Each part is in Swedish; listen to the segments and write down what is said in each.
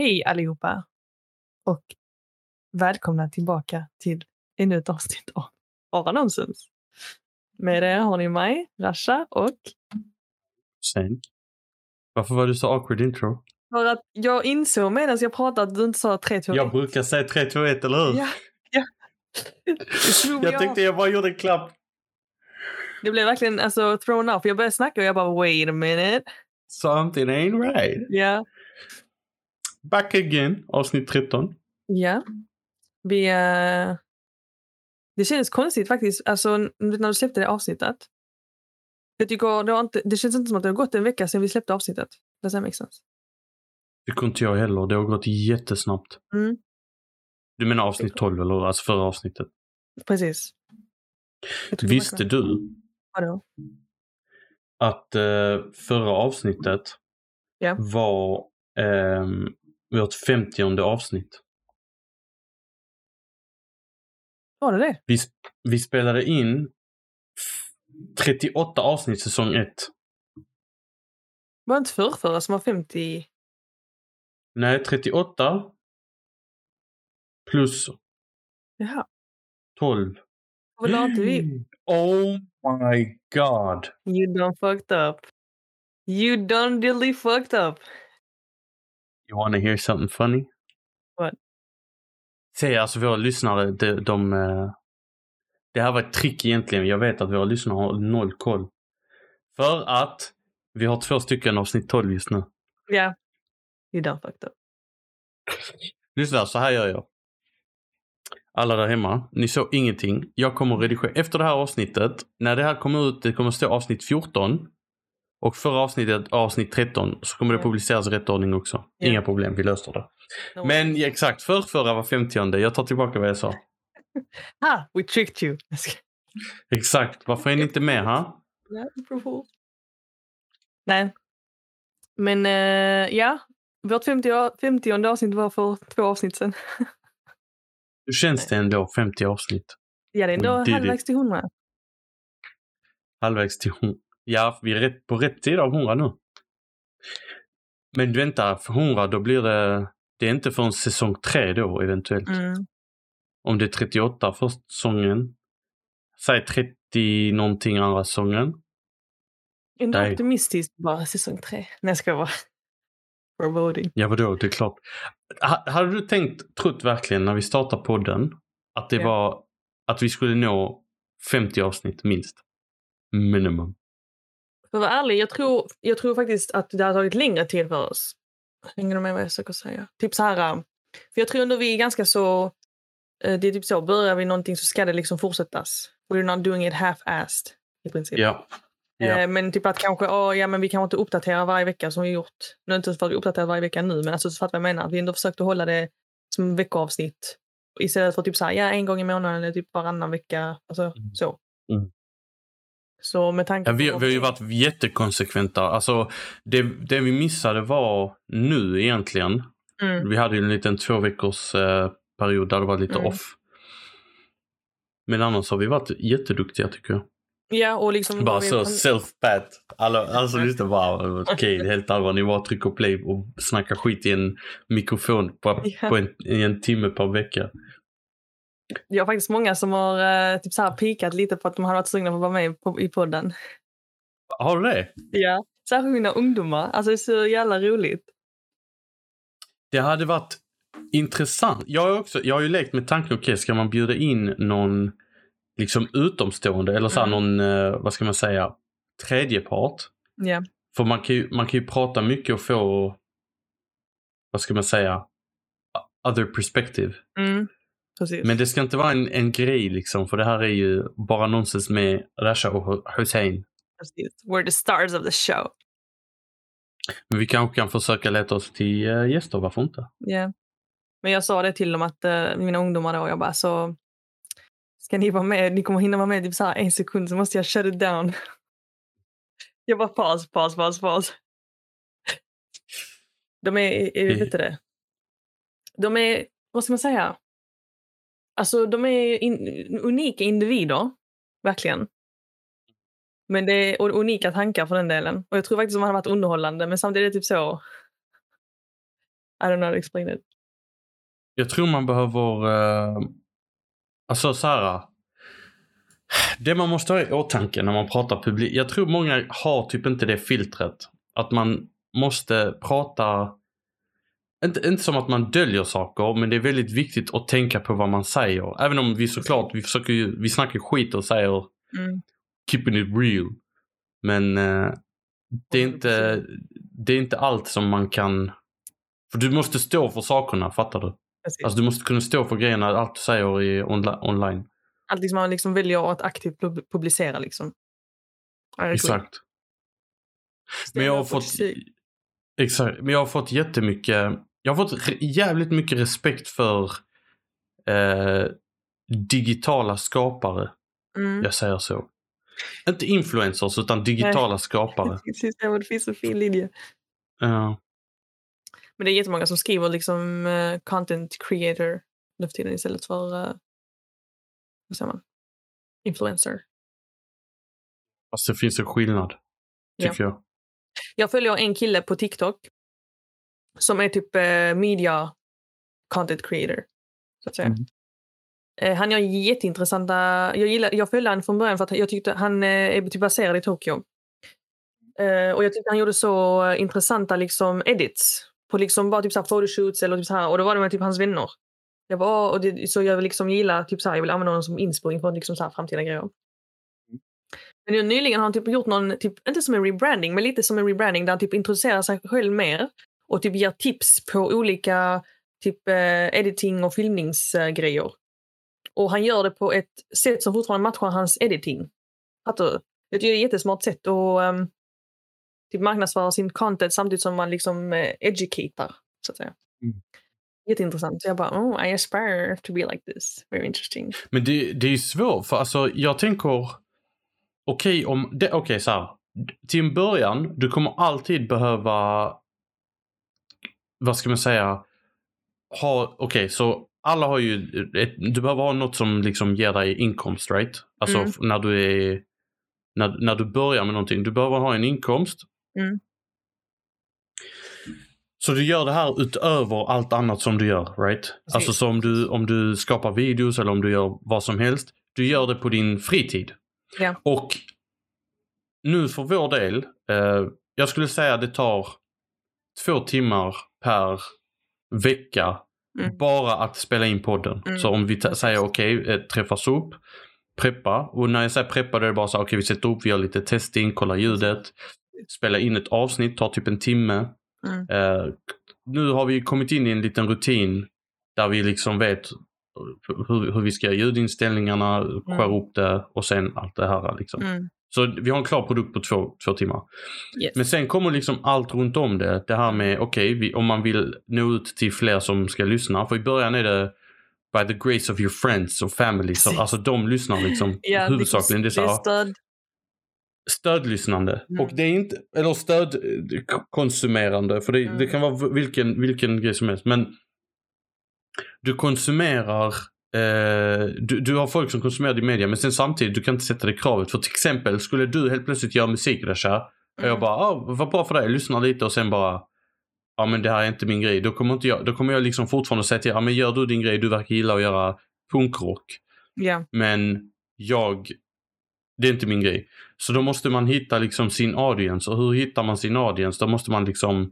Hej allihopa! Och välkomna tillbaka till ännu ett avsnitt av Bara Nonsens. Med er har ni mig, Rasha och... Sen. Varför var du så awkward intro? För att jag insåg medan jag pratade att du inte sa 3, 2, 1. Jag brukar säga 3, 2, 1, eller hur? Ja, ja. Mig Jag tänkte jag bara gjorde en klapp. Det blev verkligen alltså, thrown off. Jag började snacka och jag bara wait a minute. Something ain't right. Ja. Back again, avsnitt 13. Ja. Vi... eh, det kändes konstigt faktiskt, alltså när du släppte det avsnittet. Jag tycker det, inte, det känns inte som att det har gått en vecka sedan vi släppte avsnittet. Does that make sense? Det inte jag heller. Det har gått jättesnabbt. Mm. Du menar avsnitt 12, eller alltså förra avsnittet? Precis. Tycker Visste du Vadå? att eh, förra avsnittet Ja. var ehm, vårt 50 avsnitt? Var det det? Vi, vi spelade in f- 38 avsnitt säsong 1. Var det inte förrförra som var 50? Nej, 38 plus Jaha. 12. Vad la inte vi? Oh my god. You done fucked up. You done dilly fucked up. You wanna hear something funny? What? Se, alltså våra lyssnare, de, de, eh, Det här var ett trick egentligen. Jag vet att våra lyssnare har noll koll. För att vi har två stycken avsnitt 12 just nu. Ja. You done fucked up. Lyssna, så här gör jag. Alla där hemma, ni såg ingenting. Jag kommer redigera efter det här avsnittet. När det här kommer ut, det kommer stå avsnitt 14. Och förra avsnittet, avsnitt 13, så kommer det publiceras i rätt ordning också. Ja. Inga problem, vi löser det. No Men exakt, för förra var 50 Jag tar tillbaka vad jag sa. Ha! We tricked you. Exakt, varför är ni inte med här? Nej. Men eh, ja, vårt 50, a- 50 avsnitt var för två avsnitt sedan. Hur känns det ändå, 50 avsnitt? Ja, det är ändå did halvvägs till 100. Halvvägs till hon- Ja, vi är rätt, på rätt sida av 100 nu. Men vänta, för 100 då blir det... Det är inte förrän säsong 3 då eventuellt. Mm. Om det är 38 första säsongen. Säg 30 någonting andra säsongen. Ändå Nej. optimistiskt bara säsong 3. Nej, jag ska vara. Foreboding. Ja vadå, det är klart. Ha, hade du tänkt, trott verkligen när vi startade podden att det Ja. var att vi skulle nå 50 avsnitt minst? Minimum. För att vara ärlig, jag tror, jag tror faktiskt att det har tagit längre tid för oss. Hänger du med vad jag försöker säga? Typ så här. um, För jag tror ändå vi är ganska så... eh, Det är typ så, börjar vi någonting så ska det liksom fortsättas. We're not doing it half-assed i princip. Ja. Ja. Eh, Men typ att kanske, åh, ja men vi kanske inte uppdaterar varje vecka som vi gjort. Nu inte för att vi uppdaterar varje vecka nu, men alltså så fattar vad jag menar. Vi har ändå försökt att hålla det som veckoavsnitt. Istället för typ så här, ja en gång i månaden eller typ varannan vecka. Alltså Mm. så. Mm. Så med tanke Ja, vi, vi har ju varit jättekonsekventa. Alltså, det, det vi missade var nu egentligen. Mm. Vi hade ju en liten två veckors eh, period där det var lite Mm. off. Men annars har vi varit jätteduktiga tycker jag. Ja, och liksom... Bara så self-pat. Alla, alltså lyssna bara, okej, är helt allvar. Ni bara trycker play och snackar skit i en mikrofon på, Ja. på en, i en timme per vecka. Jag har faktiskt många som har eh, typ så här pikat lite på att de hade varit sugna på att vara med på, i podden. Har du det? Ja. Särskilt mina ungdomar. Alltså det är så jävla roligt. Det hade varit intressant. Jag har, också, jag har ju lekt med tanken, okej, ska man bjuda in någon liksom utomstående eller så Mm. någon, eh, vad ska man säga, tredjepart? Ja. För man kan, ju, man kan ju prata mycket och få, vad ska man säga, other perspective. Mm. Precis. Men det ska inte vara en, en grej liksom, för det här är ju bara nonsens med Rasha och Hussein. Precis. We're the stars of the show. Men vi kanske kan försöka leta oss till uh, gäster, varför inte? Ja. Men jag sa det till dem att eh, mina ungdomar då, jag bara så ska ni vara med, ni kommer hinna vara med typ så här en sekund så måste jag shut it down. Jag bara paus, paus, paus, paus. De är, är vet det? De är, vad ska man säga? Alltså de är in, unika individer, verkligen. Men det är och unika tankar för den delen. Och jag tror faktiskt de hade varit underhållande, men samtidigt är det typ så. I don't know how to explain it. Jag tror man behöver... Uh, alltså så här. Det man måste ha i åtanke när man pratar publik. Jag tror många har typ inte det filtret. Att man måste prata inte, inte som att man döljer saker, men det är väldigt viktigt att tänka på vad man säger. Även om vi såklart, vi försöker ju, vi snackar skit och säger Mm. keeping it real. Men eh, det, är inte, det är inte allt som man kan... För du måste stå för sakerna, fattar du? Precis. Alltså du måste kunna stå för grejerna, allt du säger i onla- online. Allt som man liksom väljer att aktivt pub- publicera. Liksom. Exakt. Men jag har fått... Exakt. Men jag har fått jättemycket... Jag har fått jävligt mycket respekt för eh, digitala skapare. Mm. Jag säger så. Inte influencers utan digitala skapare. Precis, det finns en fin linje. Ja. Men det är jättemånga som skriver liksom eh, content creator nu för tiden istället för uh, vad säger man? influencer. Fast det finns en skillnad. Tycker jag. Jag följer en kille på TikTok som är typ eh, media content creator. Så att säga. Mm. Eh, han gör jätteintressanta... Jag, gillar, jag följde honom från början för att jag tyckte han eh, är typ baserad i Tokyo. Eh, och jag tyckte han gjorde så intressanta liksom edits. På liksom bara typ så här photoshoots eller typ så här. Och då var det med typ hans vänner. Jag bara, och det, så jag vill liksom gilla, typ så här, jag vill använda honom som inspiration för liksom så här framtida grejer. Men nu nyligen har han typ gjort någon, typ, inte som en rebranding, men lite som en rebranding där han typ introducerar sig själv mer och typ ger tips på olika typ eh, editing och filmningsgrejer. Och han gör det på ett sätt som fortfarande matchar hans editing. Fattar? Jag tycker det är ett jättesmart sätt att um, typ marknadsföra sin content samtidigt som man liksom eh, educatar, så att säga. Mm. Jätteintressant. Så jag bara, oh, I aspire to be like this. Very interesting. Men det, det är ju svårt för alltså jag tänker okej om det, okej så här. Till en början, du kommer alltid behöva vad ska man säga ha, okej så alla har ju, ett, du behöver ha något som liksom ger dig inkomst right? Alltså Mm. när du är, när, när du börjar med någonting, du behöver ha en inkomst. Mm. Så du gör det här utöver allt annat som du gör, right? Alltså så om du, om du skapar videos eller om du gör vad som helst. Du gör det på din fritid. Ja. Och nu för vår del, eh, jag skulle säga det tar två timmar per vecka Mm. bara att spela in podden. Mm. Så om vi säger okej, eh, träffas upp, preppa. Och när jag säger preppa då är det bara så okej vi sätter upp, vi gör lite testing, kollar ljudet, spela in ett avsnitt, tar typ en timme. Mm. Eh, nu har vi kommit in i en liten rutin där vi liksom vet hur, hur vi ska göra ljudinställningarna, skär upp det och sen allt det här. Liksom. Mm. Så vi har en klar produkt på två, två timmar. Yes. Men sen kommer liksom allt runt om det. Det här med, okej, vi- om man vill nå ut till fler som ska lyssna. För i början är det by the grace of your friends och family. Så, alltså de lyssnar liksom Ja, huvudsakligen. Det är, så, det är stöd. stödlyssnande. Mm. Och det är inte, eller stödkonsumerande. För det, Mm. det kan vara vilken, vilken grej som helst. Men du konsumerar Eh, du, du har folk som konsumerar din media men sen samtidigt du kan inte sätta det kravet. För till exempel skulle du helt plötsligt göra musik Rasha och jag Mm. bara, ah, vad bra för dig, jag lyssnar lite och sen bara Ja men det här är inte min grej. Då kommer, inte jag, då kommer jag liksom fortfarande säga till ja men gör du din grej, du verkar gilla att göra punkrock. Ja. Men jag, det är inte min grej. Så då måste man hitta liksom sin audience. Och hur hittar man sin audience? Då måste man liksom,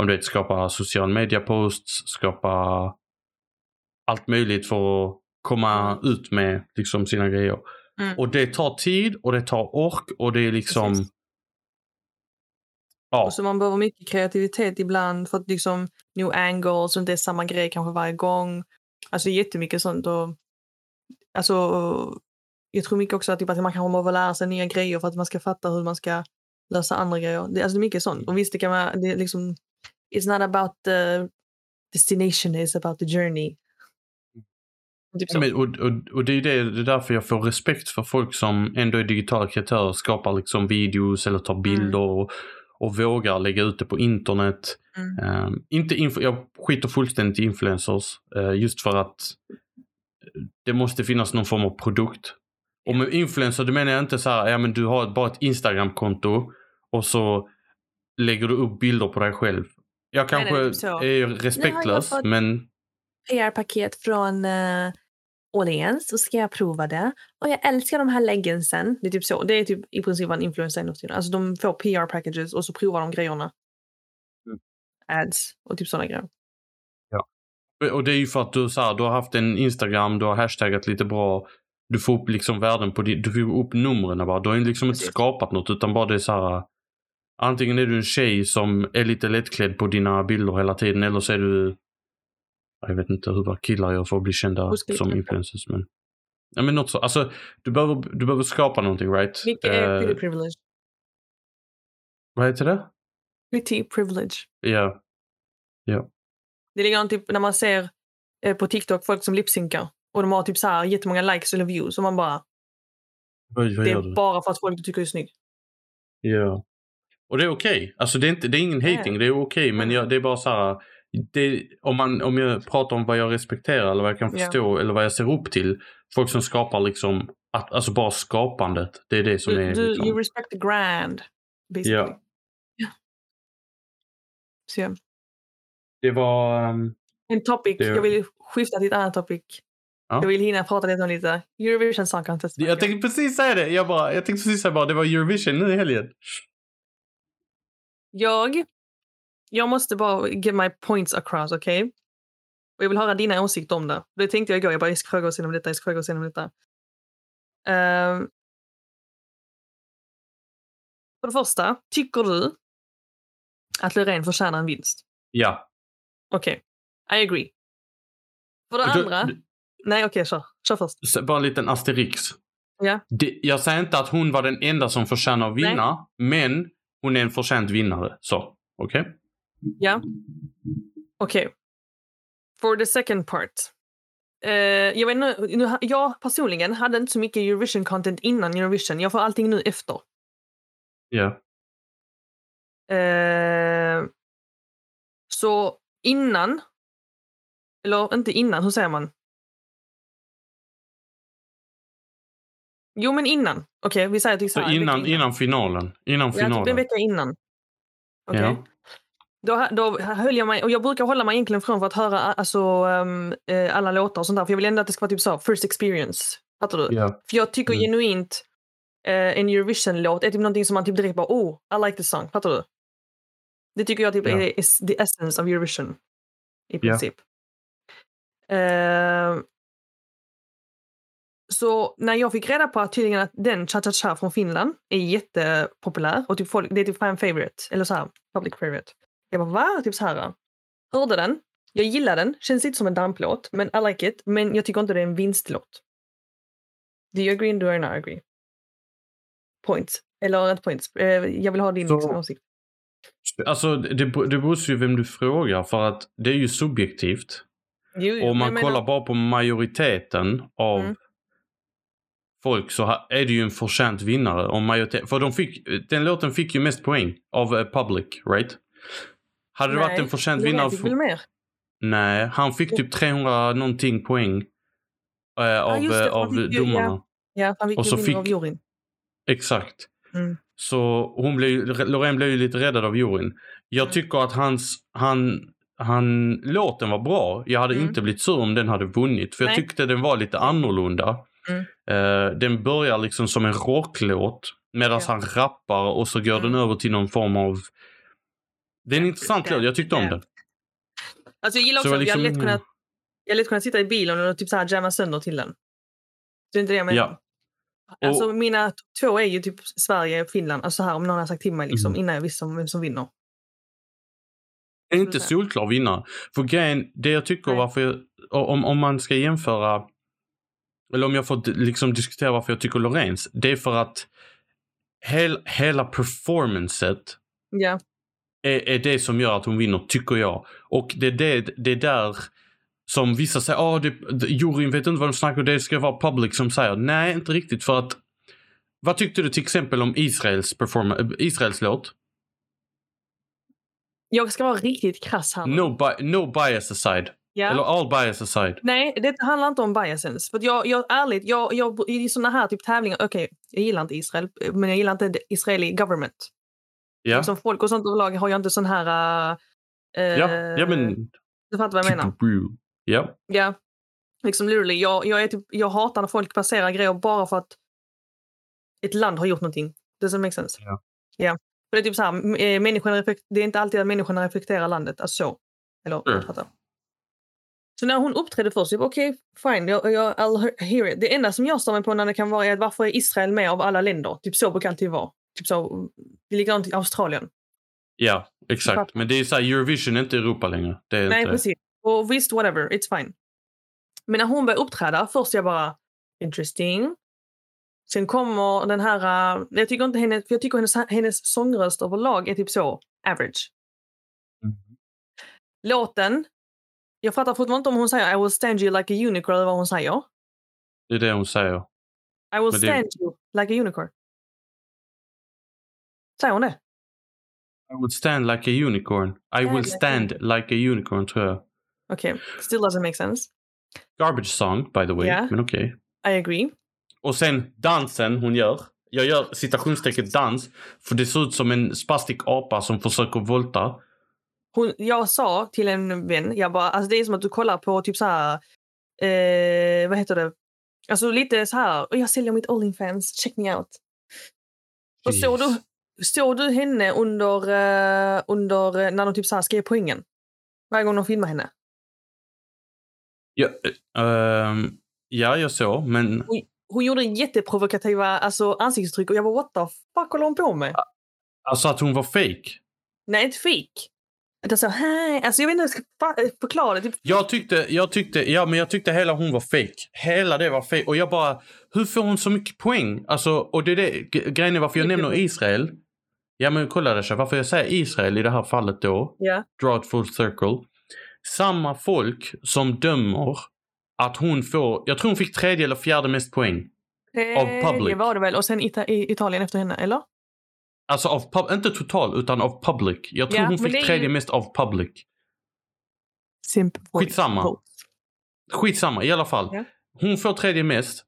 om du vet, skapa social media posts, skapa allt möjligt för att komma ut med liksom sina grejer. Mm. Och det tar tid och det tar ork och det är liksom... Precis. Ja, Och så man behöver mycket kreativitet ibland för att liksom new angles och inte är samma grej kanske varje gång. Alltså jättemycket sånt. Och, alltså, jag tror mycket också att, typ, att man kanske behöver lära sig nya grejer för att man ska fatta hur man ska lösa andra grejer. Det, alltså, det är mycket sånt. Och visst, det kan vara, det är liksom, it's not about the destination, it's about the journey. Typ så. Men, och, och, och det är det, det är därför jag får respekt för folk som ändå är digitala kreatörer, skapar liksom videos eller tar bilder och, och vågar lägga ut det på internet. Mm. Ehm, inte info, jag skiter fullständigt i influencers eh, just för att det måste finnas någon form av produkt. Och med influencer då menar jag inte så här, ja men du har bara ett Instagramkonto och så lägger du upp bilder på dig själv. Jag kanske nej, typ så. är respektlös, men PR-paket från uh, Åhléns så ska jag prova det. Och jag älskar de här leggingsen. Det är typ så. Det är typ i princip vad en influencer är nu för tiden. Alltså de får PR-packages och så provar de grejerna. Mm. Ads och typ sådana grejer. Och det är ju för att du, så här, du har haft en Instagram, du har hashtaggat lite bra. Du får upp liksom värden på din, du får upp numren bara. Du har ju liksom inte skapat något utan bara det är så här. Antingen är du en tjej som är lite lättklädd på dina bilder hela tiden eller så är du jag vet inte hur vad killar gör för att bli kända som influencers men Ja men något så. Alltså du behöver, du behöver skapa någonting right? Mycket är Eh, pretty privilege. vad heter det? Pretty privilege. Ja. Det är likadant typ när man ser eh, på TikTok folk som lipsynkar och de har typ så här jättemånga likes eller views och man bara, vad det är bara för att folk tycker du är snygg. Ja. Och det är okej. Alltså det är, inte, det är ingen hating, det är okej. men Mm. jag, det är bara så här. Det, om, man, om jag pratar om vad jag respekterar eller vad jag kan Ja. förstå eller vad jag ser upp till. Folk som skapar liksom, att, alltså bara skapandet. Det är det som Du, är du, liksom. You respect the grand. Basically. Ja. Ja. Så, ja. Det var... ehm, En topic. Det- Jag vill skifta till ett annat topic. Ja. Jag vill hinna prata lite om lite Eurovision Song Contest. jag tänkte precis säga det. Jag, bara, jag tänkte precis säga bara, det var Eurovision nu i helgen. Jag, jag måste bara give my points across, okej? Och jag vill höra dina åsikter om det. Det tänkte jag igår. Jag bara, jag ska fråga oss igenom detta, jag ska fråga oss igenom detta. Ehm. för det första, tycker du att Loreen förtjänar en vinst? Ja. Okej, I agree. För det Du- andra, du- nej okej, kör. Kör först. Bara en liten asterix. Ja. Det, jag säger inte att hon var den enda som förtjänar att vinna. Men hon är en förtjänt vinnare. Så, okej? Ja. Okej. For the second part. Eh, jag, vet, inte, nu, jag personligen hade inte så mycket Eurovision-content innan Eurovision. Jag får allting nu efter. Ja. Eh, så innan, eller inte innan, hur säger man? Jo, men innan. Okej, vi säger typ Så här, en vecka innan, innan finalen. Innan Ja, typ en finalen. vecka innan. Okej. Ja. Då, då höll jag mig, och jag brukar hålla mig egentligen från för att höra alltså, eh, alla låtar och sånt där. För jag vill ändå att det ska vara typ så, first experience. Fattar du? Ja. För jag tycker Mm. genuint eh, en Eurovision-låt är typ någonting som man typ direkt bara oh, I like this song. Fattar du? Det tycker jag typ Ja. är is the essence of Eurovision. I princip. Eh, så när jag fick reda på att tydligen att den Cha Cha Cha från Finland är jättepopulär och typ folk, det är typ fan favorite, eller så här, public favorite. Jag bara va? Typ så här. Hörde den, jag gillar den, känns inte som en damplåt, men I like it. Men jag tycker inte det är en vinstlåt. Do you agree and do I not agree? Points. Eller inte points. Eh, jag vill ha din Så- liksom, åsikt. Alltså det, det beror ju vem du frågar för att det är ju subjektivt. Jo, jo, Och om man jag menar- kollar bara på majoriteten av Mm. folk så är det ju en förtjänt vinnare. Om majoritet, för de fick, den låten fick ju mest poäng av eh, public, right? Hade det varit en förtjänt vinnare... fick väl mer? Nej, han fick typ 300 någonting poäng. eh, av just det, eh, av fick domarna. Ja, han fick Och så fick- av juryn. Exakt. Mm. Så hon blev, Loreen blev ju lite räddad av juryn. Jag Mm. tycker att hans, han, han, låten var bra. Jag hade Mm. inte blivit sur om den hade vunnit. För jag Nej. tyckte den var lite annorlunda. Mm. Eh, den börjar liksom som en rocklåt. Medan Ja. han rappar och så går den Mm. över till någon form av... Det är en intressant låt. Jag tyckte om den. Alltså jag gillar Så också, var jag lätt liksom- kunnat, jag lätt kunnat sitta i bilen och typ så här jamma sönder till den. Det är inte det jag menar. Ja. Och- Alltså mina t- två är ju typ Sverige och Finland. Alltså här om någon har sagt till mig liksom Mm. innan jag visste vem som vinner. Det är inte solklar vinnare. För grejen, det jag tycker Nej. varför jag, om, om man ska jämföra, eller om jag får liksom diskutera varför jag tycker Lorenz, det är för att hel, hela performancet Ja, är, är det som gör att hon vinner, tycker jag. Och det är det, det är där som vissa säger, ah, det, juryn vet inte vad de snackar om, det ska vara public som säger. Nej, inte riktigt för att vad tyckte du till exempel om Israels, performa- Israels låt? jag ska vara riktigt krass här. No, bi- no bias aside. ja. Eller all bias aside. Nej, det handlar inte om biasens. För jag, jag, ärligt, jag, jag, i såna här typ tävlingar, okej, jag gillar inte Israel, men jag gillar inte Israeli government. Ja. Som folk och sånt överlag har jag inte sån här... Eh, Ja, ja men... Du fattar vad jag menar? Ja. Ja. Liksom literally, jag, jag, är typ, jag hatar när folk baserar grejer bara för att ett land har gjort någonting. Doesn't make sense. Ja. Ja. För det är typ så här, eh, människorna det är inte alltid att människorna reflekterar landet. Alltså så. Eller, Mm. fattar. Så när hon uppträdde först, bara okej, fine, jag, jag, I'll hear it. Det enda som jag står mig på när det kan vara är att varför är Israel med av alla länder? Typ så brukar det alltid vara. Typ så, det är likadant i Australien. Ja, exakt. Men det är så här, Eurovision är inte Europa längre. Det Nej, inte... precis. Och visst, whatever, it's fine. Men när hon börjar uppträda, först jag bara interesting. Sen kommer den här, uh, jag tycker inte hennes, för jag tycker hennes, hennes sångröst överlag är typ så average. Mm. Låten, jag fattar fortfarande inte om hon säger I will stand you like a unicorn eller vad hon säger. Det är det hon säger. I will Men det- stand you like a unicorn. Säger hon det? I would stand like a unicorn. I will stand like a unicorn, tror jag. Okej, still doesn't make sense. Garbage song, by the way. Ja. Men okej. I agree. Och sen dansen hon gör. Jag gör citationstecken dans. För det ser ut som en spastik apa som försöker volta. Hon, jag sa till en vän, jag bara, alltså det är som att du kollar på typ så här, eh, vad heter det? Alltså lite så här, "Och jag säljer mitt Onlyfans, check me out. Och såg du, såg du henne under, eh, under eh, när de typ så här skrev poängen? Varje gång de filmar henne. Ja, ehm, ja, jag såg. Men Hon gjorde jätteprovokativa alltså, ansiktsuttryck och jag bara what the fuck håller hon på med? alltså att hon var fake. Nej, ett fake. Jag sa hej, alltså jag vet inte hur jag ska fa- förklara det. Typ, Jag tyckte, jag tyckte, ja men jag tyckte hela hon var fake. Hela det var fake. Och jag bara, hur får hon så mycket poäng? Alltså, och det är det, grejen är varför jag nämner Israel. Ja men kolla Resha, varför jag säger Israel i det här fallet då. ja. Draw it full circle. Samma folk som dömer att hon får, jag tror hon fick tredje eller fjärde mest poäng. Av public. Det var det väl. Och sen Ita- Italien efter henne, eller? Alltså av, pub- inte total utan av public. Jag tror Ja, hon fick det tredje mest av public. Skitsamma. vote. Skitsamma, i alla fall. Ja. Hon får tredje mest.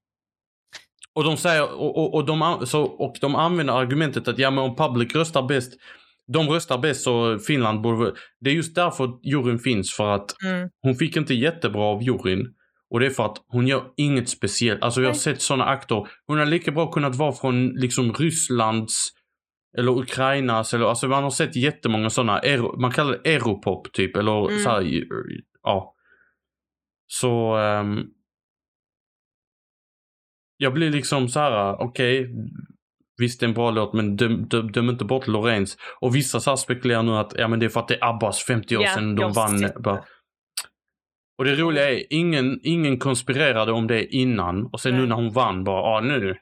Och de säger, och, och, och, de, så, och de använder argumentet att ja men om public röstar bäst, de röstar bäst så Finland borde... Det är just därför juryn finns för att Mm. hon fick inte jättebra av juryn. Och det är för att hon gör inget speciellt. Alltså jag har sett sådana akter. Hon har lika bra kunnat vara från liksom Rysslands eller Ukrainas eller alltså man har sett jättemånga sådana, man kallar det europop typ eller Mm. så här, ja. Så ehm, jag blir liksom så här, okej, visst det är en bra låt men döm, döm, döm inte bort Lorenz. Och vissa så här spekulerar nu att ja men det är för att det är Abbas 50 år Ja, sedan de vann. Bara. Och det roliga är, ingen, ingen konspirerade om det innan och sen nu Nej. när hon vann bara, ja nu.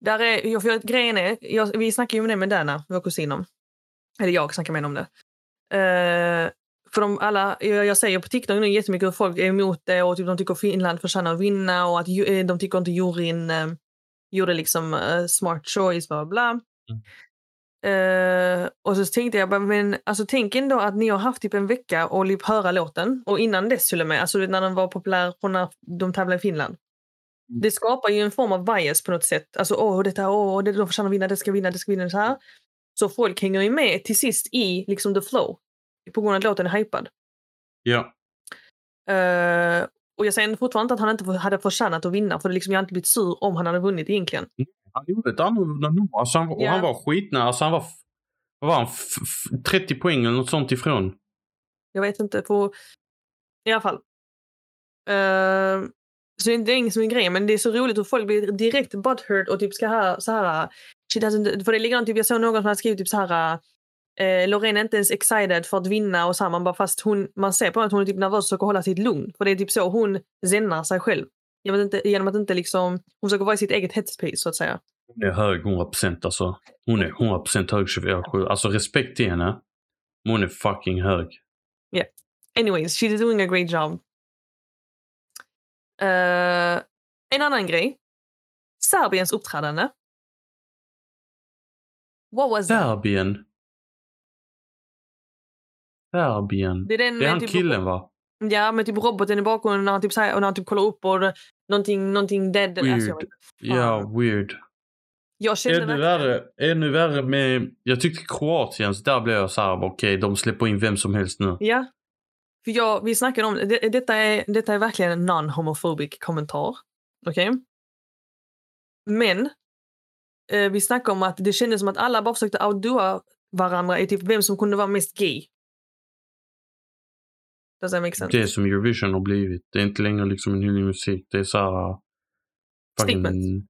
Där är, för grejen är, jag, vi snackade ju med det med Dana, vår kusin om. Eller jag snackar med henne om det. Uh, för de alla, jag, jag säger på TikTok nu jättemycket hur folk är emot det och typ de tycker Finland förtjänar att vinna och att ju- eh, de tycker inte juryn uh, gjorde liksom uh, smart choice, bla bla bla. Uh, och så tänkte jag men alltså tänk ändå att ni har haft typ en vecka och typ höra låten. Och innan dess till och med, alltså när den var populär från när de tävlade i Finland. Det skapar ju en form av bias på något sätt. Alltså åh, detta, åh, det, de förtjänar att vinna, det ska vinna, det ska vinna, så här. Så folk hänger ju med till sist i liksom the flow. På grund av att låten är hypad. Ja. Eh, och jag säger fortfarande inte att han inte hade förtjänat att vinna, för det liksom, jag hade inte blivit sur om han hade vunnit egentligen. Han gjorde ett annorlunda nummer. Alltså han, och Ja. han var skitnära. Alltså han var, vad var han, F- f- 30 poäng eller något sånt ifrån. Jag vet inte. På... I alla fall. Eh, så det är ingen som är grejen, men det är så roligt hur folk blir direkt butthurt och typ ska ha så här... She doesn't, för det likadant, typ, jag såg någon som hade skrivit typ så här... Eh, Loreen är inte ens excited för att vinna och så här, man bara fast hon, man ser på henne att hon är typ nervös och försöker hålla sitt lugn. För det är typ så hon zennar sig själv. Genom att inte, genom att inte liksom, hon försöker vara i sitt eget headspace så att säga. Hon är hög 100% alltså. Hon är 100% hög 24-7. Alltså respekt till henne. Men Hon är fucking hög. Anyways, she's doing a great job. Eh, en annan grej. Serbiens uppträdande. What was that? Serbien. Serbien. Det är, den Det är han typ, killen va? Ja, med typ roboten i bakgrunden när han typ, säger, och när han typ kollar upp och någonting, någonting dead. Alltså, Weird. inte. Ja, weird. Jag kände Ännu värre, ännu värre med, jag tyckte Kroatiens, där blev jag så här, okej de släpper in vem som helst nu. Ja. För jag, vi snackade om det. Detta är, detta är verkligen en non-homophobic kommentar. Okej? Men eh, vi snackade om att det kändes som att alla bara försökte outdoa varandra i typ vem som kunde vara mest gay. Does that make sense? Det är som Eurovision har blivit. Det är inte längre liksom en hyllning musik. Det är så här... fucking Statement.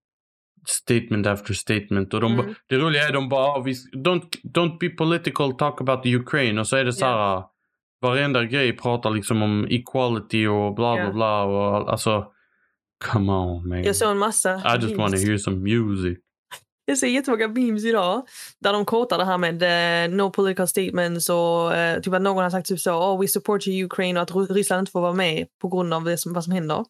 Statement after statement. Och de, Mm. Det roliga är de bara, ah, vi, don't, don't be political, talk about the Ukraine. Och så är det så här, varenda grej pratar liksom om equality och bla bla Ja. bla. Och, alltså, come on man. Jag såg en massa I just wanna memes. hear some music. Jag ser jättemånga memes idag där de quotar det här med eh, no political statements och eh, typ att någon har sagt typ så oh, we support you Ukraine och att Ry- Ryssland inte får vara med på grund av det som, vad som händer.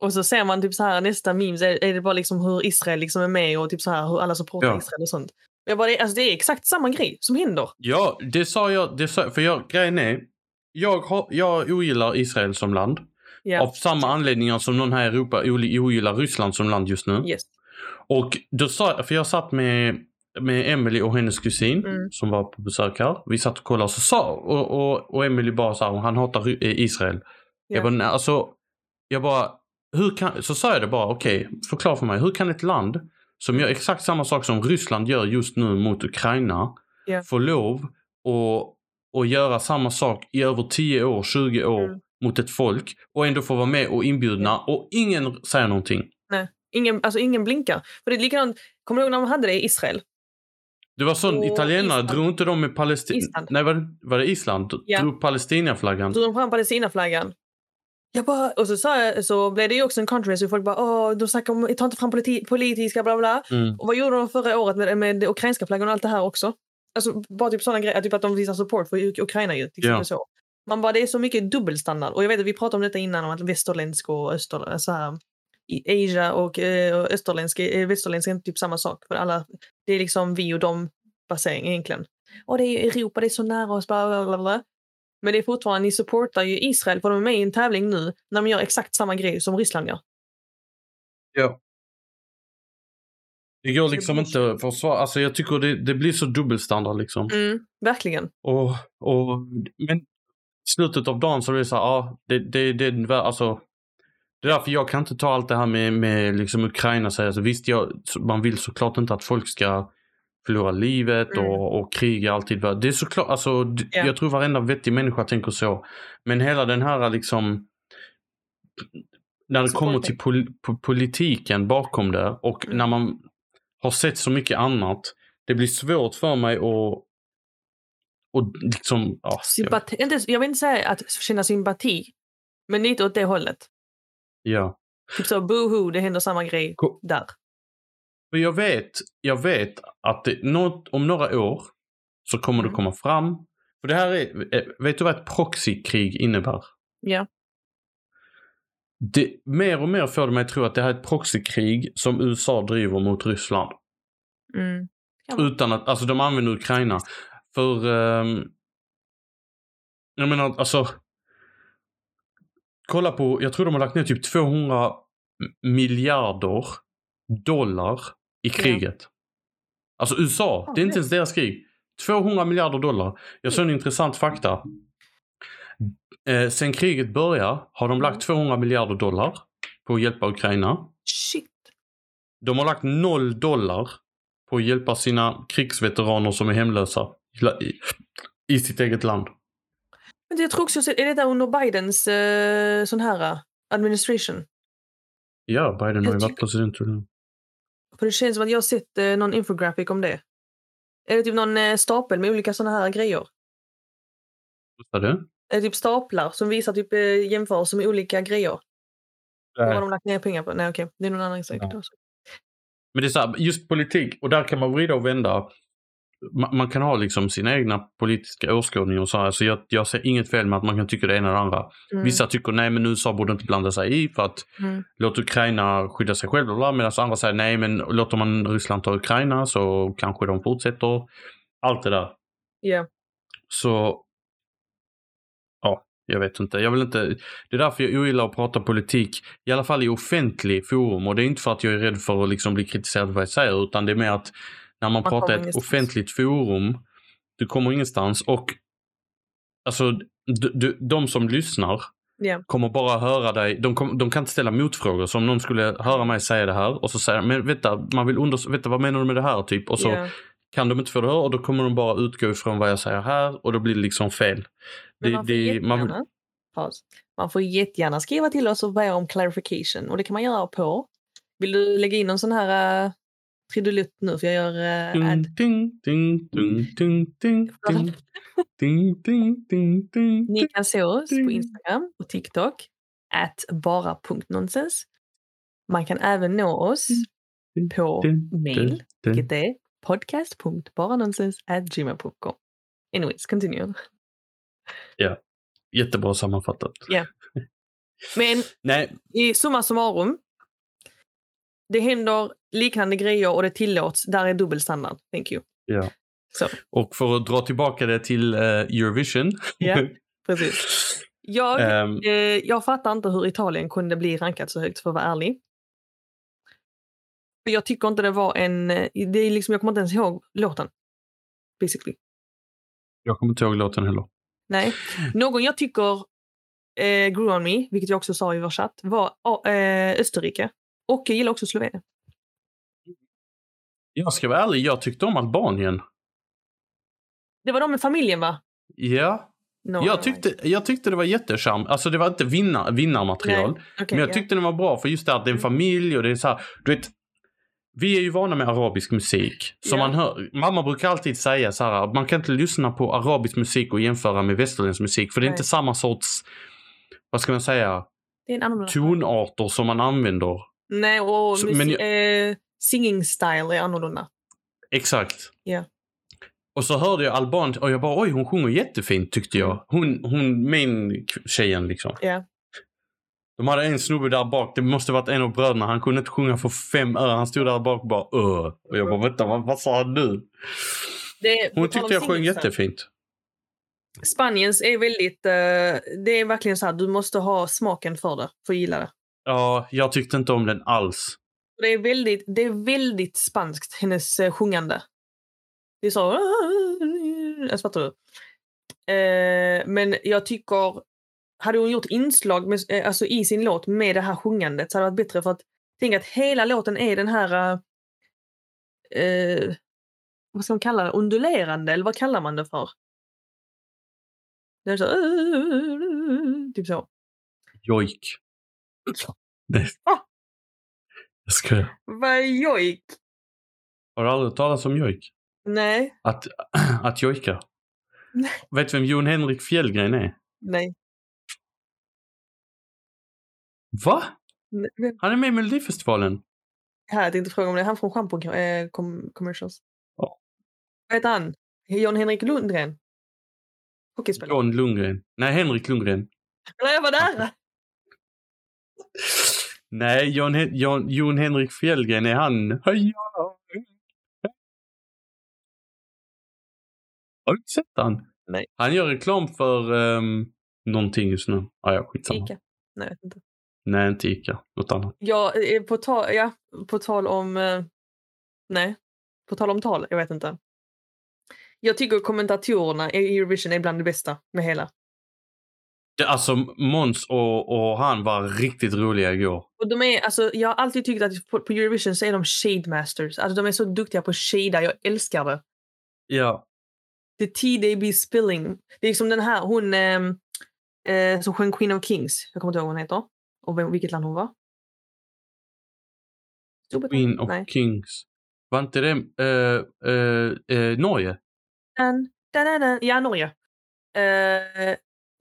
Och så ser man typ så här nästa memes är, är det bara liksom hur Israel liksom är med och typ så här hur alla supportar Ja. Israel och sånt. Jag bara, det, alltså det är exakt samma grej som händer. Ja, det sa jag. Det sa, för jag, grejen är, jag, har, jag ogillar Israel som land. Ja. Av samma anledningar som någon här i Europa ogillar Ryssland som land just nu. Yes. Och då sa för jag satt med, med Emily och hennes kusin Mm. som var på besök här. Vi satt och kollade och så sa, och, och, och Emily bara sa han hatar eh, Israel. Ja. Jag bara, nej, alltså, jag bara, hur kan, så sa jag det bara, okej, förklara för mig, hur kan ett land som gör exakt samma sak som Ryssland gör just nu mot Ukraina Ja. få lov att och göra samma sak i över 10 år, 20 år Mm. mot ett folk och ändå få vara med och inbjudna och ingen säger någonting. Ingen, alltså ingen blinkar. För det är likadant, kommer du ihåg när de hade det i Israel? Det var sån italienare, Island. drog inte de med Palestina? Nej, var det, var det Island? Ja. Drog Palestinaflaggan? drog de fram Palestinaflaggan. Jag bara, och så, sa jag, så blev det ju också en controversy. Folk bara, åh, de snackar om, ta inte fram politi- politiska bla bla. Mm. Och vad gjorde de förra året med, med det ukrainska flaggan och allt det här också? Alltså bara typ sådana grejer, typ att de visar support för Uk- Ukraina ju. Till Ja. så. Man bara, det är så mycket dubbelstandard. Och jag vet att vi pratade om detta innan, om att västerländsk och öster, så här, i Asia och eh, österländsk, eh, västerländsk är inte typ samma sak. För alla, det är liksom vi och dem basering egentligen. Och det är Europa, det är så nära oss, bla bla bla. bla. Men det är fortfarande, ni supportar ju Israel för de är med i en tävling nu när de gör exakt samma grej som Ryssland gör. Ja. Det går liksom blir inte att försvara. Alltså jag tycker det, det blir så dubbelstandard liksom. Mm, verkligen. Och, och, men slutet av dagen så är det så här, ja, det, det, det, alltså, det är därför jag kan inte ta allt det här med, med liksom Ukraina. Så alltså, visst, jag, man vill såklart inte att folk ska förlora livet Mm. och, och kriga alltid. Det är såklart, alltså, Ja. jag tror varenda vettig människa tänker så. Men hela den här liksom, när det kommer till pol, po- politiken bakom det och Mm. när man har sett så mycket annat. Det blir svårt för mig att och liksom, ja, jag vet- Sympati, inte, jag vill inte säga att känna sympati, men lite åt det hållet. ja. Typ så boohoo, det händer samma grej Ko- där. För jag vet, jag vet att det, något, om några år så kommer det Mm. komma fram. För det här är, eh, vet du vad ett proxykrig innebär? Ja. Det, mer och mer får det mig att tro att det här är ett proxykrig som USA driver mot Ryssland. Mm. Ja. Utan att, alltså de använder Ukraina. För, ehm, jag menar alltså. Kolla på, jag tror de har lagt ner typ 200 miljarder dollar i Ja. kriget. Alltså USA, Ja, det är inte ens deras krig. 200 miljarder dollar. Jag såg en intressant fakta. Eh, sen kriget började har de lagt 200 miljarder dollar på att hjälpa Ukraina. Shit. De har lagt noll dollar på att hjälpa sina krigsveteraner som är hemlösa i, i sitt eget land. Men jag tror också, är det där under Bidens eh, sån här eh, administration? Ja, Biden har ju varit president. För det känns som att jag har sett eh, någon infographic om det. Är det typ någon eh, stapel med olika såna här grejer? Vad sa du? Är det typ staplar som visar typ eh, jämförelser med olika grejer? Vad har de lagt ner pengar på? Nej okej, det är någon annan. Nej. då. Men det är så här, just politik, och där kan man vrida och vända. Man, man kan ha liksom sina egna politiska åskådningar och så här. Så jag, jag ser inget fel med att man kan tycka det ena eller det andra. Mm. Vissa tycker nej men USA borde inte blanda sig i för att Mm. låt Ukraina skydda sig själva. Medan andra säger nej men låter man Ryssland ta Ukraina så kanske de fortsätter. Allt det där. Ja. Så ja, Jag vet inte. Jag vill inte. Det är därför jag ogillar att prata politik. I alla fall i offentlig forum. Och det är inte för att jag är rädd för att liksom bli kritiserad för vad jag säger. Utan det är mer att när man, Man pratar ett offentligt forum. Du kommer ingenstans. Och alltså d- d- de som lyssnar Ja. kommer bara höra dig. De, kom, de kan inte ställa motfrågor. Så om någon skulle höra mig säga det här och så säger men vänta, man vill unders- vänta vad menar du med det här typ? Och så Ja. kan de inte få det här och då kommer de bara utgå ifrån vad jag säger här och då blir det liksom fel. Men Det, man, får det, man vill, man får jättegärna skriva till oss och be om clarification. Och det kan man göra på... Vill du lägga in en sån här trudelutt nu för jag gör ad. Ni kan se oss på Instagram och TikTok. At bara.nonsens. Man kan även nå oss på mail, vilket är podcast.baranonsens.gmail.com. Anyways, continue. Ja, jättebra sammanfattat. Ja. Men Nej. i summa summarum det händer liknande grejer och det tillåts. Där är dubbelstandard. Thank you. ja. Så. Och för att dra tillbaka det till eh, Eurovision. Ja. Precis. Jag, Ehm, eh, jag fattar inte hur Italien kunde bli rankat så högt för att vara ärlig. För jag tycker inte det var en... eh, Det är liksom, jag kommer inte ens ihåg låten. Basically. jag kommer inte ihåg låten heller. Nej. Någon jag tycker eh, grew on me, vilket jag också sa i vår chatt, var eh, Österrike. Och jag gillar också Slovenien. Jag ska vara ärlig, jag tyckte om Albanien. Det var de med familjen va? Ja, No, jag tyckte, jag tyckte det var jättecharm. Alltså det var inte vinnar, vinnarmaterial. Okej, men jag ja. tyckte den var bra för just det att det är en Mm. familj och det är så här, du vet. Vi är ju vana med arabisk musik. Så Ja. man hör, mamma brukar alltid säga så här, man kan inte lyssna på arabisk musik och jämföra med västerländsk musik. För det är Nej. inte samma sorts, vad ska man säga, Det är en annorlunda tonarter som man använder. Nej, och Så- men eh, singing style är annorlunda. Exakt. Ja. Och så hörde jag alban och jag bara oj hon sjunger jättefint tyckte jag. Hon, hon main tjejen liksom. Ja. De hade en snubbe där bak, det måste varit en av bröderna. Han kunde inte sjunga för fem öre. Han stod där bak och bara öh. Och jag bara vänta vad, vad sa han nu? Det, Hon tyckte jag sjöng jättefint. Spaniens är väldigt... eh, det är verkligen så här, du måste ha smaken för det för att gilla det. Ja, jag tyckte inte om den alls. Det är väldigt, det är väldigt spanskt, hennes uh, sjungande. Det är så... Jag fattar du? Eh, men jag tycker... Hade hon gjort inslag med, eh, alltså i sin låt med det här sjungandet så hade det varit bättre för att tänk att hela låten är den här... eh, eh, vad ska man kalla det? Undulerande, eller vad kallar man det för? Det är så... Typ så. Jojk. Nej. Ah! Jag skojar. Vad är jojk? Har du aldrig talas om jojk? Nej. Att, att jojka? Nej. Vet du vem Jon Henrik Fjällgren är? Nej. Va? Nej. Han är med i Melodifestivalen. Jag tänkte fråga om det är han från Schampo eh, com commercials. Ja. Vad heter han? John Henrik Lundgren? Hockeyspelare. John Lundgren. Nej, Henrik Lundgren. Eller jag var nära! Nej, Jon, Hen- Jon, Jon Henrik Fjällgren är han. Har du inte sett han? Nej. Han gör reklam för um, någonting just nu. Ah, ja, skitsamma. Ica? Nej, jag vet inte. Nej, inte Ica. Något annat. Ja, eh, på, ta ja, på tal om... Eh, nej, på tal om tal. Jag vet inte. Jag tycker kommentatorerna i Eurovision är bland det bästa med hela. Det, alltså Måns och, och han var riktigt roliga igår. Och de är, alltså, jag har alltid tyckt att på, på Eurovision så är de shade masters. Alltså, de är så duktiga på shada. Jag älskar det. Ja. The tea they be spilling. Det är som den här, hon ehm, eh, som sjöng Queen of Kings. Jag kommer inte ihåg vad hon heter. Och vem, vilket land hon var. Queen of Nej. Kings. Var inte det uh, uh, uh, Norge? Dan, dan, dan, dan. Ja, Norge.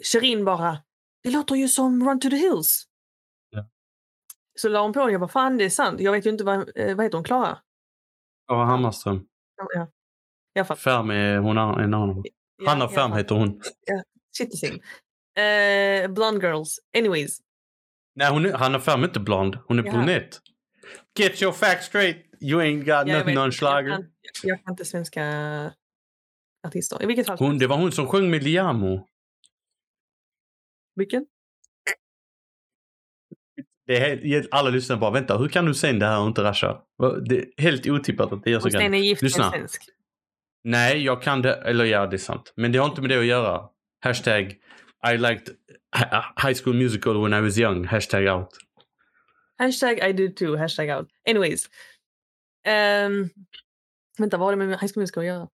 Shirin bara, det låter ju som Run to the Hills. Ja. Så la hon på och jag bara, fan det är sant. Jag vet ju inte vad, eh, vad heter hon, Klara? Klara Hammarström. Ja. Jag fattar. Färm är hon en annan. Ja, Hanna Färm heter hon. Shit the same. Eh, Blonde Girls. Anyways. Nej, hon är, Hanna Färm är inte blond. Hon är Jaha. brunett. Get your facts straight. You ain't got Ja, nothing on jag, schlager. jag kan inte svenska artister. I vilket fall. Hon, det var hon som sjöng med Liamo. Vilken? Det är alla lyssnar bara, vänta, hur kan du säga det här och inte Rasha? Det är helt otippat att det är så Och Sten är gift med svensk. Nej, jag kan det, eller ja, det är sant. Men det har inte med det att göra. Hashtag I liked hi- High School Musical when I was young. Hashtag out. Hashtag I do too. Hashtag out. Anyways. Um, vänta, vad har det med High School Musical att göra?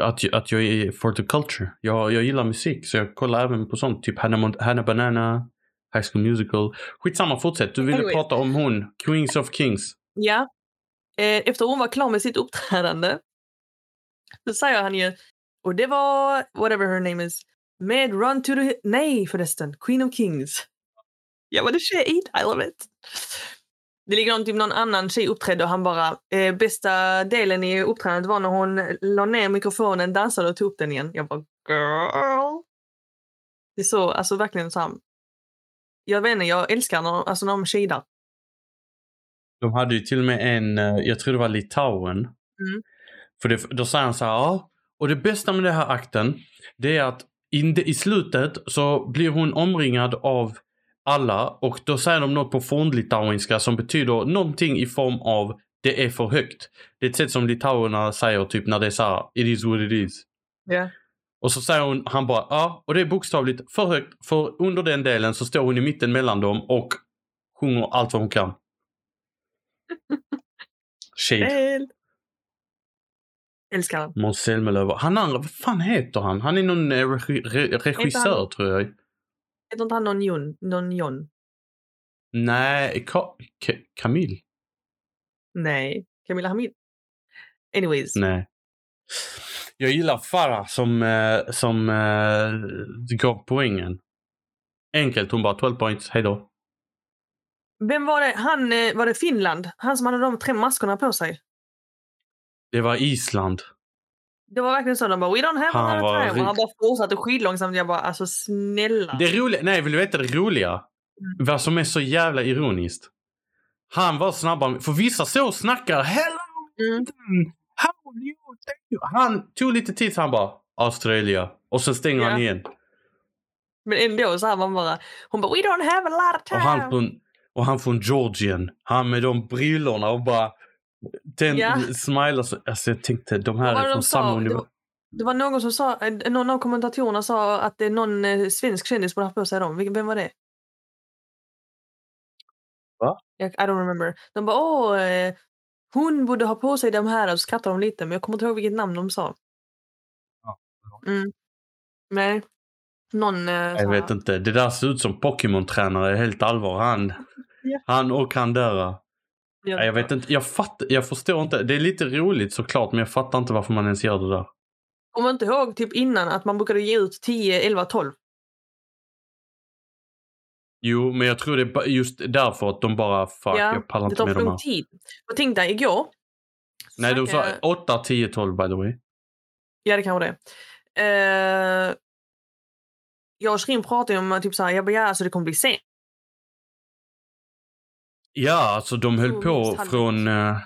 Att, att jag är for the culture. Jag, jag gillar musik så jag kollar även på sånt. Typ Hannah, Hannah Banana, High School Musical. Skitsamma, fortsätt. Du ville Anyway. prata om hon, Queens of Kings. Ja. Eh, efter hon var klar med sitt uppträdande så säger han ju, och det var whatever her name is, med Run to the... Nej förresten, Queen of Kings. Ja, vad det tjej, I love it. Det ligger någon, typ någon annan tjej uppträdde och han bara, eh, bästa delen i uppträdandet var när hon la ner mikrofonen, dansade och tog upp den igen. Jag bara, girl. Det är så, alltså verkligen så här, jag vet inte, jag älskar när, alltså, när de skidar. De hade ju till och med en, eh, jag tror det var Litauen. Mm. För det, då säger han så här, ja. Och det bästa med den här akten, det är att in, i slutet så blir hon omringad av alla och då säger de något på fornlitauiska som betyder någonting i form av det är för högt. Det är ett sätt som litauerna säger typ när det är så här, it is what it is. Ja. Och så säger hon, han bara, ja, och det är bokstavligt för högt. För under den delen så står hon i mitten mellan dem och sjunger allt vad hon kan. Shade. Älskar han. Måns Zelmerlöw. Han andra, vad fan heter han? Han är någon eh, regi, re, regissör tror jag. Heter inte han någon Jon? Någon Jon? Nej, Ka, Ka, Camille? Nej. Camilla Hamid? Anyways. Nej. Jag gillar Farah som, eh, som eh, gav poängen. Enkelt, hon bara 12 points, hejdå. Vem var det? Han, eh, var det Finland? Han som hade de tre maskorna på sig? Det var Island. Det var verkligen så. De bara, we don't have Han a lot var of time. Och han bara fortsatte skitlångsamt. Jag bara, alltså snälla. Det roliga, nej vill du veta det roliga? Mm. Vad som är så jävla ironiskt. Han var snabbare, för vissa så och snackar Hello! Mm. How you? Han tog lite tid så han bara Australia. Och sen stänger han Ja. igen. Men ändå så här man bara, hon bara, we don't have a lot of Och time. han, från, och han från Georgien. Han med de brillorna och bara den Ja. smilar så. Alltså jag tänkte de här är från de samma universum. var, det var någon som sa, eh, någon av kommentatorerna sa att det är någon eh, svensk kändis borde ha på sig dem. Vem var det? Va? Jag, I don't remember. De bara, åh, eh, hon borde ha på sig de här. Och så skrattade de lite, men jag kommer inte ihåg vilket namn de sa. Ja. Mm. Nej. Någon... Eh, Jag vet inte. Det där ser ut som Pokémon-tränare helt allvar. Han, Ja. han och han Nej, Jag vet inte. Jag, fattar, jag förstår inte. Det är lite roligt såklart men jag fattar inte varför man ens gör det där. Kommer inte ihåg typ innan att man brukade ge ut 10, 11, 12? Jo, men jag tror det är just därför att de bara fuck, Ja, jag pallar Det inte tar med för de här. tid. Och tänk dig, igår... Nej, de sa snackade- 8, 10, 12 by the way. Ja, det kanske det är. Eh, jag och Shrin pratade om att typ så här, jag bara, ja, alltså det kommer bli sent. Ja, alltså de höll Jo, på från... eh,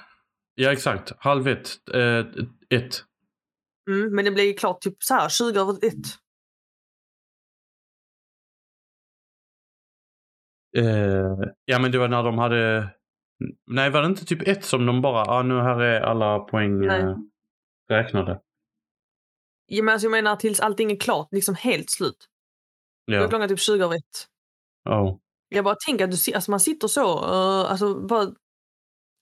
ja, exakt. Halv ett. eh, ett. Mm, men det blir klart typ så här, 20 över ett. Eh, ja, men det var när de hade... Nej, var det inte typ ett som de bara, ah, nu här är alla poäng eh, räknade? Ja, men alltså, jag menar tills allting är klart, liksom helt slut. Då är Ja. klockan typ 20 över ett. Oh. Jag bara tänker att du, alltså, man sitter så, uh, alltså bara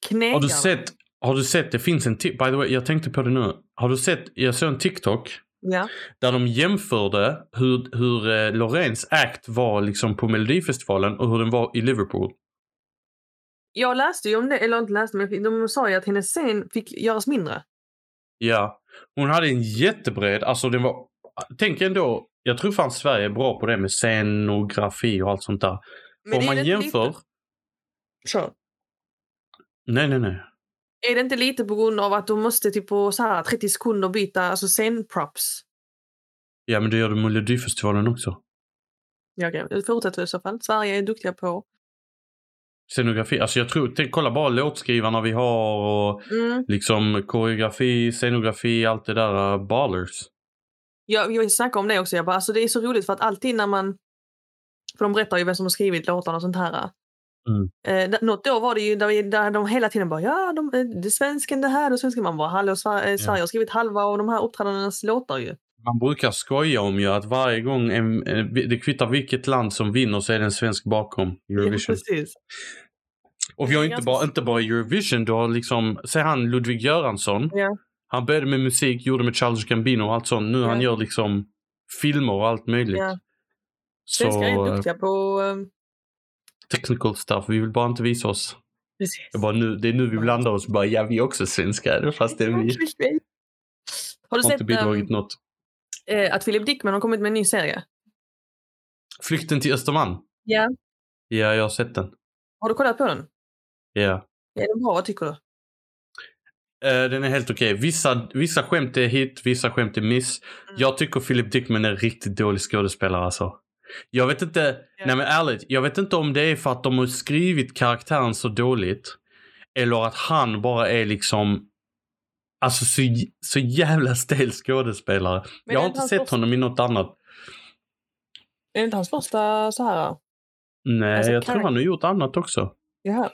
knägar. Har du sett, har du sett, det finns en, by the way, jag tänkte på det nu. Har du sett, jag såg en TikTok Ja. där de jämförde hur, hur eh, Lorens act var liksom på Melodifestivalen och hur den var i Liverpool. Jag läste ju om det, eller inte läste, men de sa ju att hennes scen fick göras mindre. Ja, hon hade en jättebred, alltså den var, tänk ändå, jag tror fan Sverige är bra på det med scenografi och allt sånt där. Men Om man jämför, Lite... Kör. nej nej nej. Är det inte lite på grund av att de måste typ på så här 30 sekunder byta alltså scenprops? Ja men det gör de Melodifestivalen också. Ja. Okay. Fortsätter i så fall. Sverige är duktiga på. Scenografi, alltså jag tror, tänk, kolla bara låtskrivarna vi har och Mm. liksom koreografi, scenografi, allt det där, uh, ballers. Jag, jag snackade om det också. Jag bara, alltså det är så roligt för att alltid när man... För de berättar ju vem som har skrivit låtarna och sånt här. Mm. Eh, något år var det ju där, där de hela tiden bara ja, de, eh, det är svensken det här, det är svensken. Man bara, hallå, eh, Sverige har skrivit halva av de här uppträdandenas låtar ju. Man brukar skoja om ju att varje gång en, en, det kvittar vilket land som vinner så är det en svensk bakom Ja, Eurovision. precis. och vi har inte bara, inte bara Eurovision, du har liksom, säg han Ludvig Göransson. Ja. Han började med musik, gjorde med Charles Gambino och allt sånt. Nu han Ja. gör liksom filmer och allt möjligt. Ja. Svenskar är eh, duktiga på... eh, technical stuff. Vi vill bara inte visa oss. precis. Det är, nu, det är nu vi blandar oss. Bara, ja, vi är också svenskar. Fast det är vi. Har du Har inte sett bidragit ehm, något. eh, att Philip Dickman har kommit med en ny serie? Flykten till Östermalm. Ja. Ja, jag har sett den. Har du kollat på den? Ja. Är den bra? Vad tycker du? Eh, den är helt okej. Vissa, vissa skämt är hit, vissa skämt är miss. Mm. Jag tycker Philip Dickman är riktigt dålig skådespelare alltså. Jag vet inte, Ja. nej men ärligt, jag vet inte om det är för att de har skrivit karaktären så dåligt. Eller att han bara är liksom, alltså så, så jävla stel skådespelare. Men jag har inte sett första- honom i något annat. Är det inte hans första så här? Nej, Alltså, jag tror han har gjort annat också. Ja.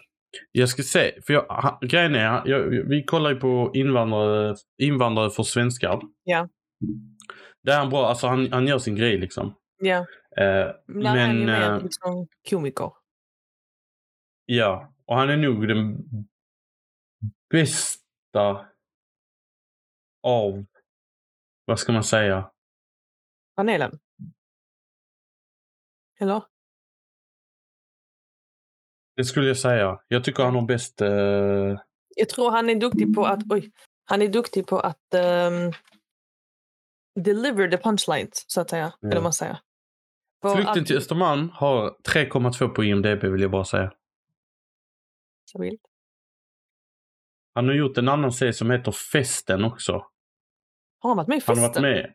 Jag ska se, för jag, grejen är, jag, vi kollar ju på invandrare, invandrare för svenskar. Ja. Där är han bra, alltså han, han gör sin grej liksom. ja. Eh, är han men, mer liksom komiker. ja, och han är nog den bästa av, vad ska man säga? Panelen. Eller? Det skulle jag säga. Jag tycker han har bäst, eh, Jag tror han är duktig på att... Oj. Han är duktig på att um, deliver the punchlines, så att säga. Ja. Eller man säger. Flykten till Östermalm har 3,2 på IMDB vill jag bara säga. Stabilt. Han har gjort en annan serie som heter Festen också. Har han varit med i Han festen? har varit med.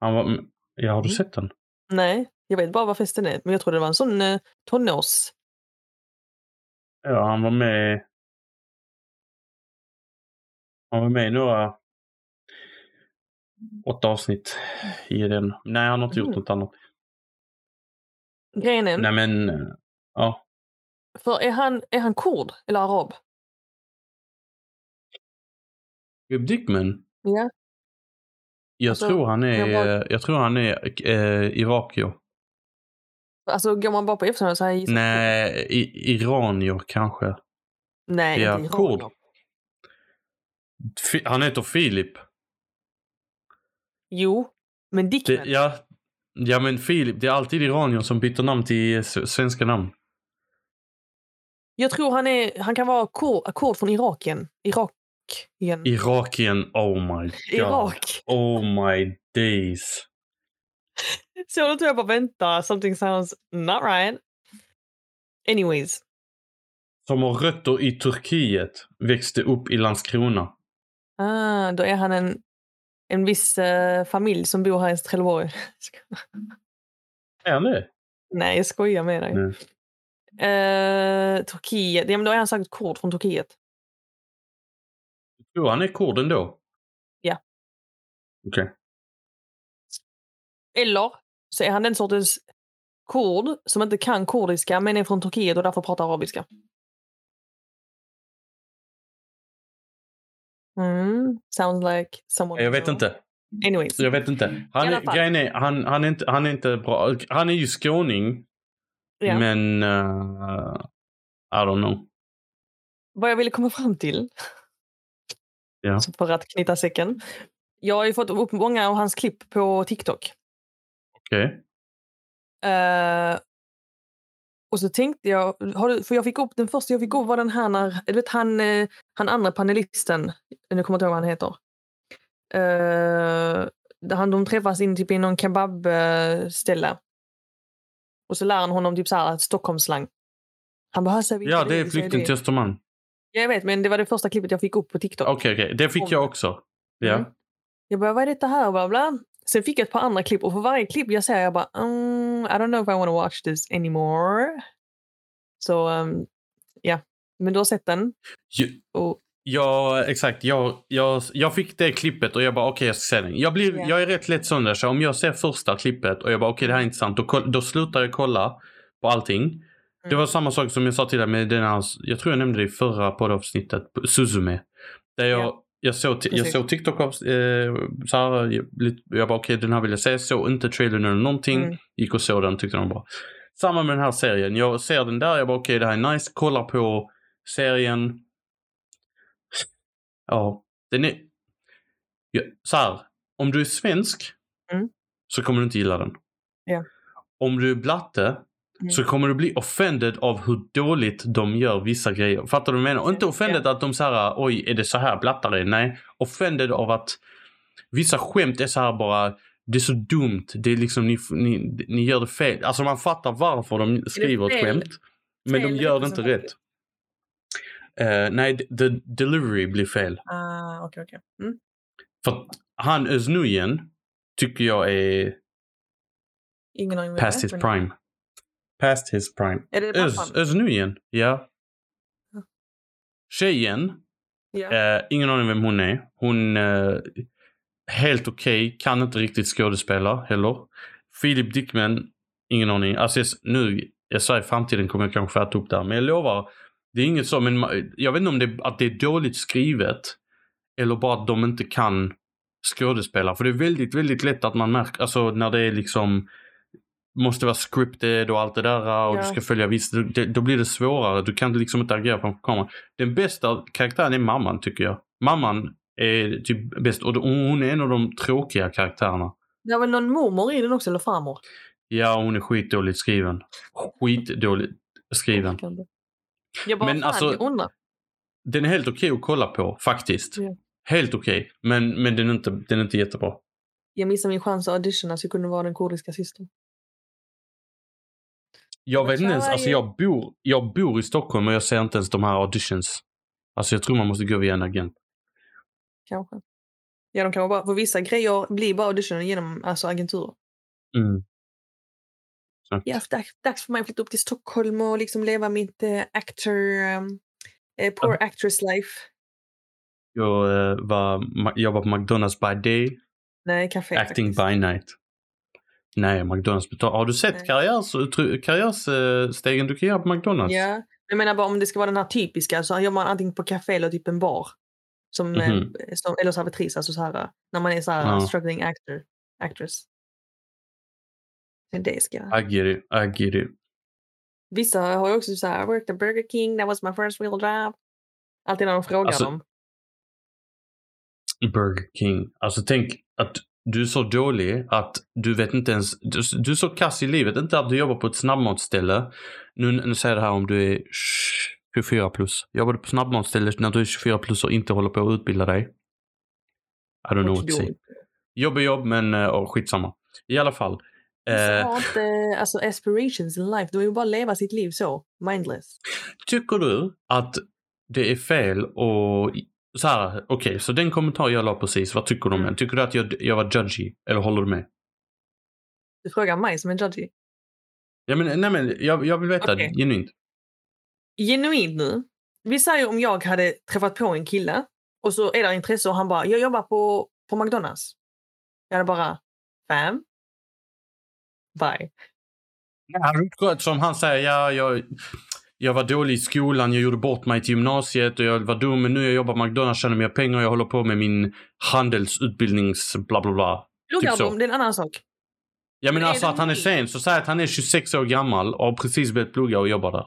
Han var, m- ja, har du Mm. sett den? Nej, jag vet bara vad festen är. Men jag trodde det var en sån uh, tonårs... Ja, han var med. Han var med i några åtta avsnitt i den. Nej, han har inte gjort Mm. något annat. Grejen är, Nej, men eh, ja. för är han, är han kurd eller arab? Dickman. Ja. Jag Alltså, tror han är, jag bara- jag tror han är eh, irakier. Alltså går man bara på efternamn så här Nej, i, iranier kanske. Nej, Ja, inte kurd. iranier. Fi- Han heter Filip. Jo, men Dickman. Det, ja, ja, men Filip, det är alltid iranier som byter namn till eh, svenska namn. Jag tror han, är, han kan vara kurd från Irakien. Irakien. Irakien, oh my god. Irak. Oh my days. Så då tror jag bara vänta, something sounds not right. Anyways. Som har rötter i Turkiet, växte upp i Landskrona. Ah, då är han en, en viss eh, familj som bor här i Trelleborg. Är han det? Nej, jag skojar med dig. Nej. Eh, Turkiet, ja men då är han säkert kurd från Turkiet. Jo, han är kurd ändå. Ja. Okej. Eller så är han den sortens kurd som inte kan kurdiska men är från Turkiet och därför pratar arabiska. Mm, sounds like someone Jag vet inte. Anyways. Jag vet inte. Han, grejen är, han, han, är inte, han är inte bra. Han är ju skåning. Ja. Men... Uh, I don't know. Vad jag ville komma fram till, Ja. så för att knyta säcken. Jag har ju fått upp många av hans klipp på TikTok. Okej. Eh, och så tänkte jag, du, för jag fick upp, den första jag fick upp var den här när, du vet han, eh, han andra panelisten, nu kommer jag inte ihåg vad han heter. Uh, där han, de träffas in typ i någon kebabställe. Och så lär han honom typ så här Stockholmsslang. Han bara, "Hör, säg vilka Ja, det är Flykten det." till Östermalm. Ja, Jag vet, men det var det första klippet jag fick upp på TikTok. Okej, okej. Det fick jag också. Ja. Mm. Jag bara, vad är detta här? Bla, bla. Sen fick jag ett par andra klipp och för varje klipp jag ser jag bara, mm, I don't know if I want to watch this anymore. Så, um, ja. Men du har sett den? Och, Ja, exakt. Jag, jag, jag fick det klippet och jag bara okej, okay, jag ska se den. Jag, blir, Ja. jag är rätt lätt sån där, så om jag ser första klippet och jag bara okej, det här är intressant, då, då slutar jag kolla på allting. Det Mm. var samma sak som jag sa till dig med den här, jag tror jag nämnde det i förra poddavsnittet, Suzume. Där jag, Ja. Jag, såg, jag såg TikTok av, eh, här, jag, jag bara okej, den här vill jag se, såg inte trailern eller någonting. Mm. Gick och såg den, tyckte den var bra. Samma med den här serien. Jag ser den där, jag bara okej, det här är nice, kollar på serien. Ja, den är... Ja, så här, om du är svensk Mm. så kommer du inte gilla den. Ja. Om du är blatte Mm. så kommer du bli offended av hur dåligt de gör vissa grejer. Fattar du vad jag menar? Och inte offended att de säger oj, är det så här blattar är? Nej, offended av att vissa skämt är så här bara det är så dumt. Det är liksom ni, ni, ni gör det fel. Alltså man fattar varför de skriver ett skämt. Men de fel gör det inte rätt. Eh, nej, the delivery blir fel. Ah, okej, okej. Mm. För han Özz tycker jag är Ingen aning past his prime. Past his prime. Är det Öz, pappan? Özz ja. Tjejen, Ja. eh, ingen aning vem hon är. Hon eh, helt okej, kan inte riktigt skådespela heller. Philip Dickman, ingen aning. Alltså nu, jag sa i framtiden kommer jag kanske äta upp där, men jag lovar. Det är inget så, men jag vet inte om det, att det är dåligt skrivet eller bara att de inte kan skådespela. För det är väldigt, väldigt lätt att man märker, alltså när det är liksom måste vara scripted och allt det där och Ja. du ska följa visst, det, då blir det svårare. Du kan liksom inte agera framför kameran. Den bästa karaktären är mamman tycker jag. Mamman är typ bäst och hon är en av de tråkiga karaktärerna. Det var väl någon mormor i den också, eller farmor? Ja, hon är skitdåligt skriven. Skitdåligt skriven. Jag bara, Men alltså- jag. Den är helt okej att kolla på faktiskt. Ja. Helt okej. Men, men den, är inte, den är inte jättebra. Jag missade min chans att auditiona så jag kunde vara den kurdiska systern. Jag vet inte ens, alltså jag bor, jag bor i Stockholm och jag ser inte ens de här auditions. Alltså jag tror man måste gå via en agent. Kanske. Ja, de kan bara, för vissa grejer blir bara auditioner genom alltså, agenturer. Mm. Ja, dags, dags för mig att flytta upp till Stockholm och liksom leva mitt eh, actor, um, eh, poor actress life. Jag eh, var, jobbar på McDonalds by day, Nej, café acting faktiskt. by night. Nej, McDonalds betalar. Har du sett Nej. karriärs, karriärsstegen du kan göra på McDonalds? Ja, jag menar bara om det ska vara den här typiska så jobbar man antingen på café eller typ en bar. Som, eh, Mhm. som, eller servitris, alltså så här, när man är så här Ja. struggling actor, actress. Det ska jag. I get it, I get it. Vissa har ju också så här, I worked at Burger King, that was my first real job. Alltid när de frågar Alltså, dem. Burger King. Alltså tänk att du är så dålig att du vet inte ens, du, du är så kass i livet. Inte att du jobbar på ett snabbmatsställe. Nu, nu säger jag det här om du är 24 plus. Jobbar du på snabbmatsställe när du är 24 plus och inte håller på att utbilda dig? I don't know what to say. Jobb är jobb men oh, skitsamma. I alla fall. Eh, har inte alltså, aspirations in life. De vill bara leva sitt liv så, mindless. tycker du att det är fel och så här, okej, så den kommentar jag la precis, vad tycker du om Mm. den? Tycker du att jag, jag var judgy? Eller håller du med? Du frågar mig som en judgy. Ja, men, nej, men jag, jag vill veta Okej. genuint. Genuint nu. Vi säger om jag hade träffat på en kille och så är det intresse och han bara, jag jobbar på, på McDonalds. Jag hade bara, fam? Bye. Ja, Som han säger, ja, jag, jag var dålig i skolan, jag gjorde bort mig till gymnasiet och jag var dum, men nu jag jobbar på McDonalds, tjänar mer pengar och jag håller på med min handelsutbildnings bla bla bla. Pluggar Typ det är en annan sak. Ja men alltså att han är sen, så säg att han är 26 år gammal och har precis börjat plugga och jobbar där.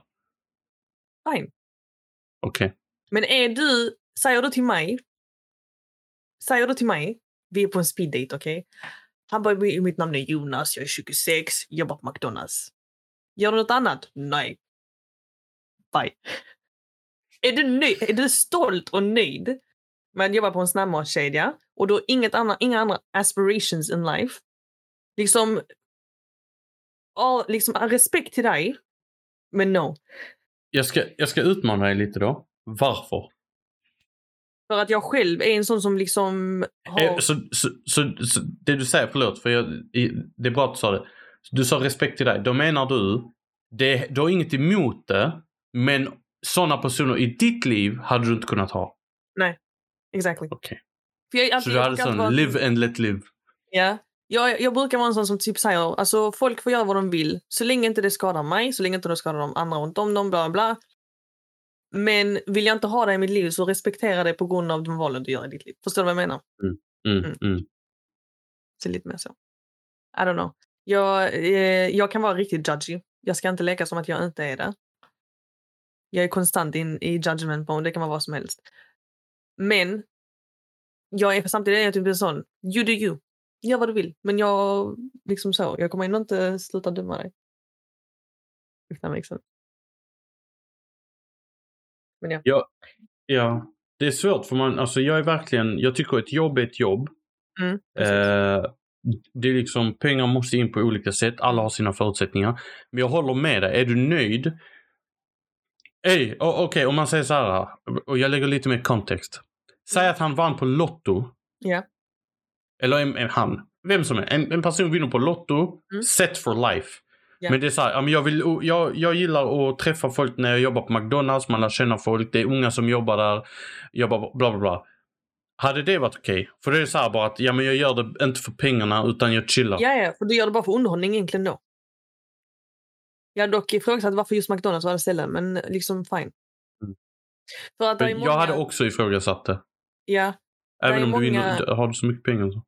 Fine. Okej. Men är du, säger du till mig, säger du till mig, vi är på en speeddate, okej? Han bara, "Mi- mitt namn är Jonas, jag är 26, jobbar på McDonalds. Gör du något annat? Nej. Bye. Är du, nöjd, är du stolt och nöjd med att jobba på en snabbmatskedja och du har inget annan, inga andra aspirations in life? Liksom, all, liksom respekt till dig, men no. Jag, ska, jag ska utmana dig lite då. Varför? För att jag själv är en sån som liksom har... Eh, Så, så, så, så det du säger, förlåt, för jag, det är bra att du sa det. Du sa respekt till dig. Då menar du, det, du har inget emot det, men sådana personer i ditt liv hade du inte kunnat ha. Exactly. Okej. För jag, Så alltså, du jag hade sån vara- live and let live? Ja. Jag, jag brukar vara en sån som typ säger alltså folk får göra vad de vill så länge inte det skadar mig, så länge inte det skadar de andra runt om dem, bla bla. Men vill jag inte ha det i mitt liv så respektera det på grund av de valen du gör i ditt liv. Förstår du vad jag menar? Mm, Mm. mm. Så lite mer så. I don't know. Jag, eh, jag kan vara riktigt judgy. Jag ska inte leka som att jag inte är det. Jag är konstant in i judgment mode, det kan vara vad som helst. Men jag är samtidigt är jag typ en sån, you do you. Gör vad du vill. Men jag, liksom så, jag kommer ändå inte sluta döma dig. If that makes sense. Men ja. Ja, det är svårt för man, alltså jag är verkligen, jag tycker ett jobb är ett jobb. Mm. Eh, det är liksom, pengar måste in på olika sätt. Alla har sina förutsättningar. Men jag håller med dig. Är du nöjd? Ey, okej om man säger så här. Och jag lägger lite mer kontext. Säg att han vann på Lotto. Ja. Eller en, en han. Vem som är. En, en person vinner på Lotto. Mm. Set for life. Ja. Men det är så här, jag, vill, jag, jag gillar att träffa folk när jag jobbar på McDonalds. Man lär känna folk. Det är unga som jobbar där. Jobbar bla bla bla. Hade det varit okej? För det är så här bara att ja, men jag gör det inte för pengarna utan jag chillar. Ja, ja, för du gör det bara för underhållning egentligen då. Jag har dock ifrågasatt varför just McDonalds var det stället, men liksom fine. Mm. För att många... Jag hade också ifrågasatt det. Ja, Även om du många- vinner, har du så mycket pengar. Så.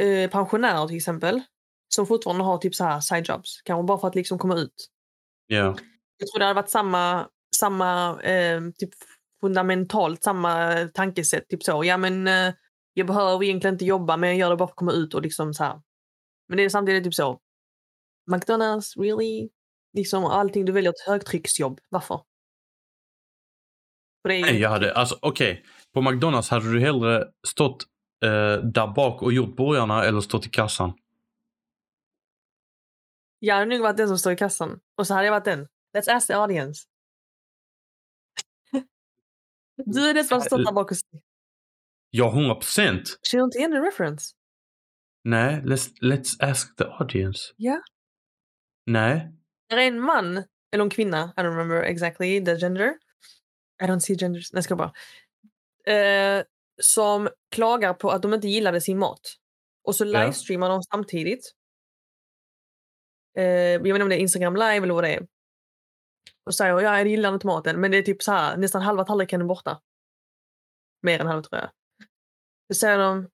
eh, pensionärer till exempel, som fortfarande har typ så här side jobs, kanske bara för att liksom komma ut. Ja. Jag tror det hade varit samma, samma eh, typ fundamentalt samma tankesätt. Typ så, ja men eh, jag behöver egentligen inte jobba men jag gör det bara för att komma ut och liksom så här. Men det är samtidigt typ så. McDonalds, really? Liksom allting du väljer ett högtrycksjobb. Varför? Ju, Nej, jag hade, alltså okej. På McDonalds hade du hellre stått eh, där bak och gjort burgarna eller stått i kassan? Jag hade nog varit den som står i kassan. Och så hade jag varit den. Let's ask the audience. du är den som har stått där bak och Ja, 100 procent. Känner inte igen den reference? Nej, let's, let's ask the audience. Ja. Nej. Är en man, eller en kvinna, I don't remember exactly the gender. I don't see genders. Nej, ska bara. Eh, som klagar på att de inte gillade sin mat. Och så Ja. livestreamar de samtidigt. Eh, jag vet inte om det är Instagram live eller vad det är. Och säger ja, jag gillar inte maten. Men det är typ så här, nästan halva tallriken är borta. Mer än halva tror jag. Då säger de,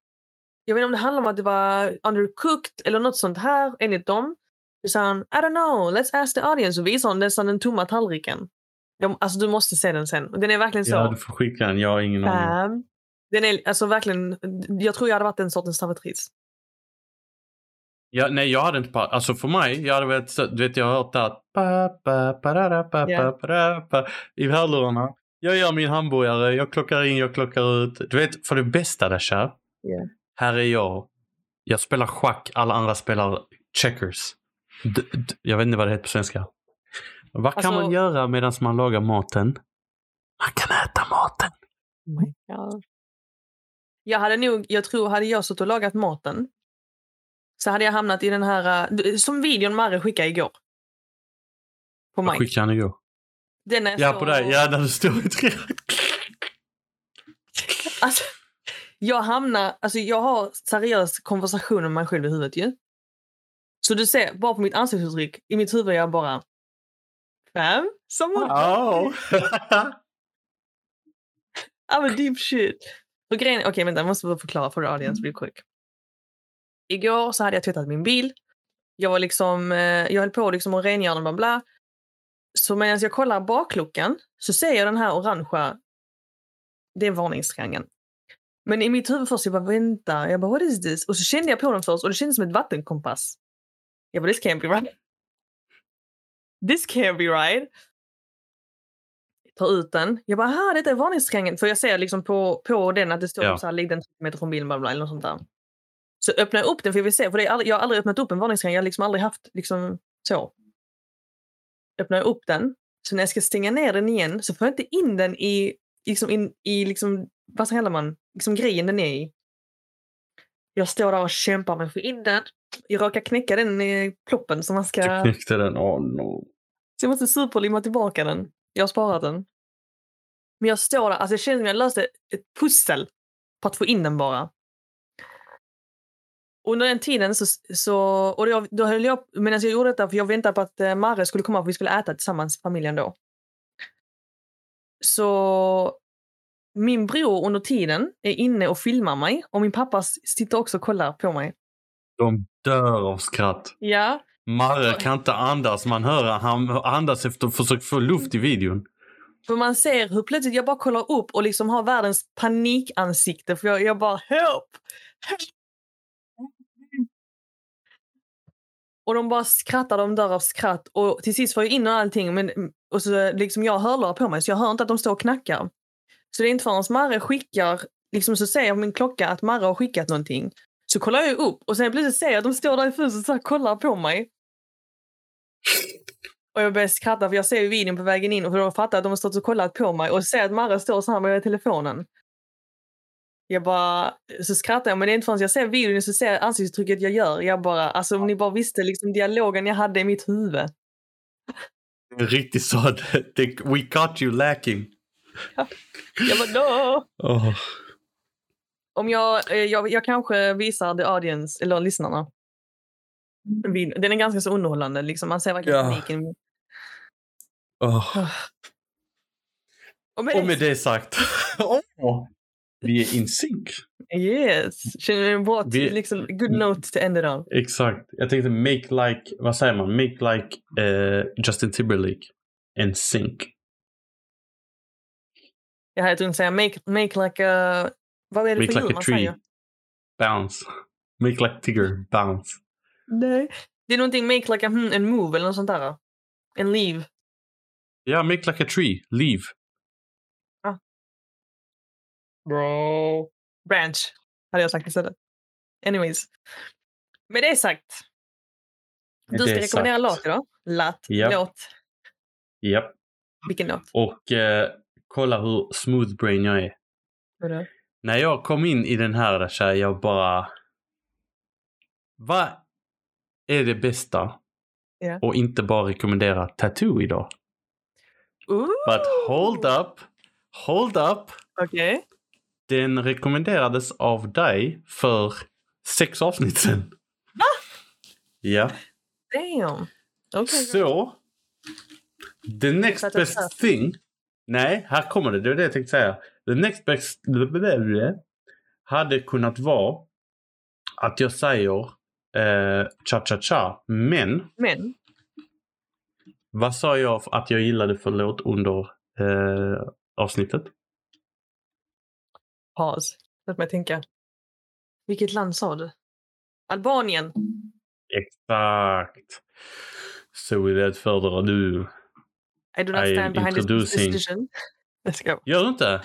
jag vet inte om det handlar om att det var undercooked eller något sånt här enligt dem. Då sa han, I don't know, let's ask the audience. Och visar hon nästan den tomma tallriken. Jag, alltså du måste se den sen. Och Den är verkligen så. Ja, du får skicka den. Jag har ingen aning. Bam. Den är alltså verkligen, jag tror jag hade varit den sortens servitris. Ja, nej, jag hade inte pa- Alltså för mig, jag hade så, du vet jag har hört att pa, pa, parara, pa, Ja. pa, parara, pa, i hörlurarna. Jag gör min hamburgare, jag klockar in, jag klockar ut. Du vet, för det bästa där kär. Ja. Här är jag. Jag spelar schack, alla andra spelar checkers. D- jag vet inte vad det heter på svenska. Vad kan Alltså- man göra medan man lagar maten? Man kan äta maten. Oh my God. Jag hade nog, jag tror hade jag suttit och lagat maten så hade jag hamnat i den här, äh, som videon Marre skickade igår. På Vad mig. skickade han igår? Den är Ja, så... på dig. Ja, där du står i tre. Alltså, jag hamnar, alltså jag har seriös konversation med mig själv i huvudet ju. Så du ser, bara på mitt ansiktsuttryck, i mitt huvud är jag bara Fam? Someone? Oh. I'm a deep shit. Och grejen, okej vänta, jag måste bara förklara för audience real quick. Igår så hade jag tvättat min bil. Jag var liksom, eh, jag höll på liksom att rengöra den, bla bla. Så medan jag kollar bakluckan så ser jag den här orangea, det är varningstriangeln. Men i mitt huvud först, jag bara vänta, jag bara what is this? Och så kände jag på den först och det kändes som ett vattenkompass. Jag bara this can't be right. This can't be right. Tar ut den. Jag bara, aha, detta är varningstriangeln. För jag ser liksom på, på den att det står Ja. typ så här, ligg den 30 meter från bilen, bla, bla, eller något sånt där. Så öppnar jag upp den för jag vill se, för det aldrig, jag har aldrig öppnat upp en varningstriangel. Jag har liksom aldrig haft liksom så. Öppnar jag upp den. Så när jag ska stänga ner den igen så får jag inte in den i, liksom in, i liksom, vad kallar man, liksom grejen den är i. Jag står där och kämpar med att få in den. Jag råkar knäcka den i ploppen som man ska... Du knäckte den. Oh no. Så jag måste superlimma tillbaka den. Jag har sparat den. Men jag står där, alltså det känns som jag löste ett pussel på att få in den bara. Under den tiden så, så och jag, då höll jag, medan jag gjorde detta, för jag väntade på att eh, Marre skulle komma för vi skulle äta tillsammans, familjen då. Så min bror under tiden är inne och filmar mig och min pappa sitter också och kollar på mig. De dör av skratt. Ja, Marre kan inte andas. Man hör han andas efter att försöka få luft i videon. för man ser hur plötsligt jag bara kollar upp och liksom har världens panikansikte för jag, jag bara help! help! Och de bara skrattar, de dör av skratt. Och till sist får jag in allting men, och så liksom jag hörlurar på mig så jag hör inte att de står och knackar. Så det är inte förrän Marre skickar, liksom så ser jag på min klocka att Marre har skickat någonting. Så kollar jag upp och sen plötsligt ser jag att de står där i fönstret och kollar på mig. Och jag börjar skratta för jag ser ju videon på vägen in och då fattar jag att de har stått och kollat på mig och ser att Marre står så här med telefonen. Jag bara, så skrattar jag men det är inte förrän jag ser videon så ser jag ansiktsuttrycket jag gör. Jag bara, alltså om ni bara visste liksom dialogen jag hade i mitt huvud. Riktigt så. We caught you lacking. Jag bara no! Oh. Om jag, eh, jag, jag kanske visar the audience, eller lyssnarna. Den är ganska så underhållande. Liksom. Man ser verkligen Ja. Oh. Och med Och med det sagt. Åh, Vi är in sync. yes. Känner du en bra Vi- liksom, good note to end it on? Exakt. Jag tänkte make like, vad säger man? Make like eh, Justin Timberlake. En sync. Jag hade tänkt säga make, make like a... Vad är det Make för like man tree. säger? Bounce. Make like Tigger. Bounce. Nej. Det är någonting make like a hmm, en move eller något sånt där. En leave. Ja, make like a tree. Leave. Bro. Branch, hade jag sagt istället. Anyways. Med det sagt. Du ska rekommendera låt idag. Latt. Ja. Låt. Japp. Vilken låt? Och eh, kolla hur smooth brain jag är. Vadå? När jag kom in i den här tjejen, jag bara... Vad är det bästa? Ja. Och inte bara rekommendera tattoo idag. Ooh. But hold up. Hold up. Okej. Den rekommenderades av dig för sex avsnitt sedan. Va? Ja. Damn. Okej. Så. The next best thing. Nej, här kommer det. Det är det jag tänkte säga. The next best hade kunnat vara att jag säger eh, cha-cha-cha. Men Men. vad sa jag att jag gillade för låt under eh, avsnittet? Paus. Låt mig tänka. Vilket land sa du? Albanien. Exakt. Så det föredrar du. I do not I stand behind this decision. Let's go. Gör du inte?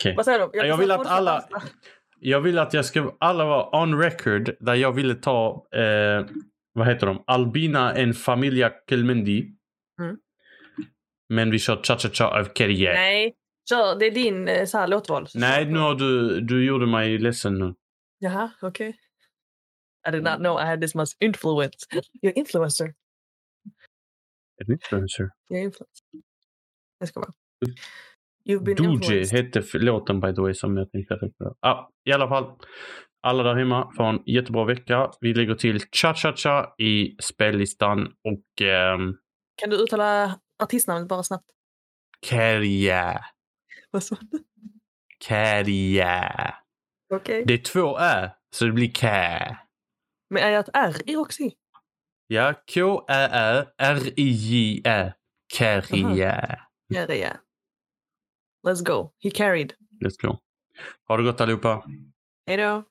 Okej. Vad säger du? Jag vill att alla... Jag vill att jag ska alla vara on record där jag ville ta, eh, vad heter de, Albina en Familia Kelmendi. Mm. Men vi kör Cha-Cha-Cha av Kerje. Nej, Nej. Kör, det är din eh, så här, låtval. På. nu har du, du gjorde mig ledsen nu. Jaha, okej. I did not know I had this much influence. You're influencer. Är du influencer? You're influencer. Jag ska bara. Influenced. hette låten by the way som jag tänkte referera. Ah, I alla fall. Alla där hemma får en jättebra vecka. Vi lägger till Cha-Cha-Cha i spellistan och ehm, Kan du uttala artistnamnet bara snabbt? Kerje. Vad sa du? Kerje. Okej. Det är två ä, så det blir kä. Men är det ett R i också? i? Ja, K-Ä-R-R-I-J-Ä. Kärje. Ja, det är. Let's go. He carried. Let's go. Ha det gott allihopa. Hej då.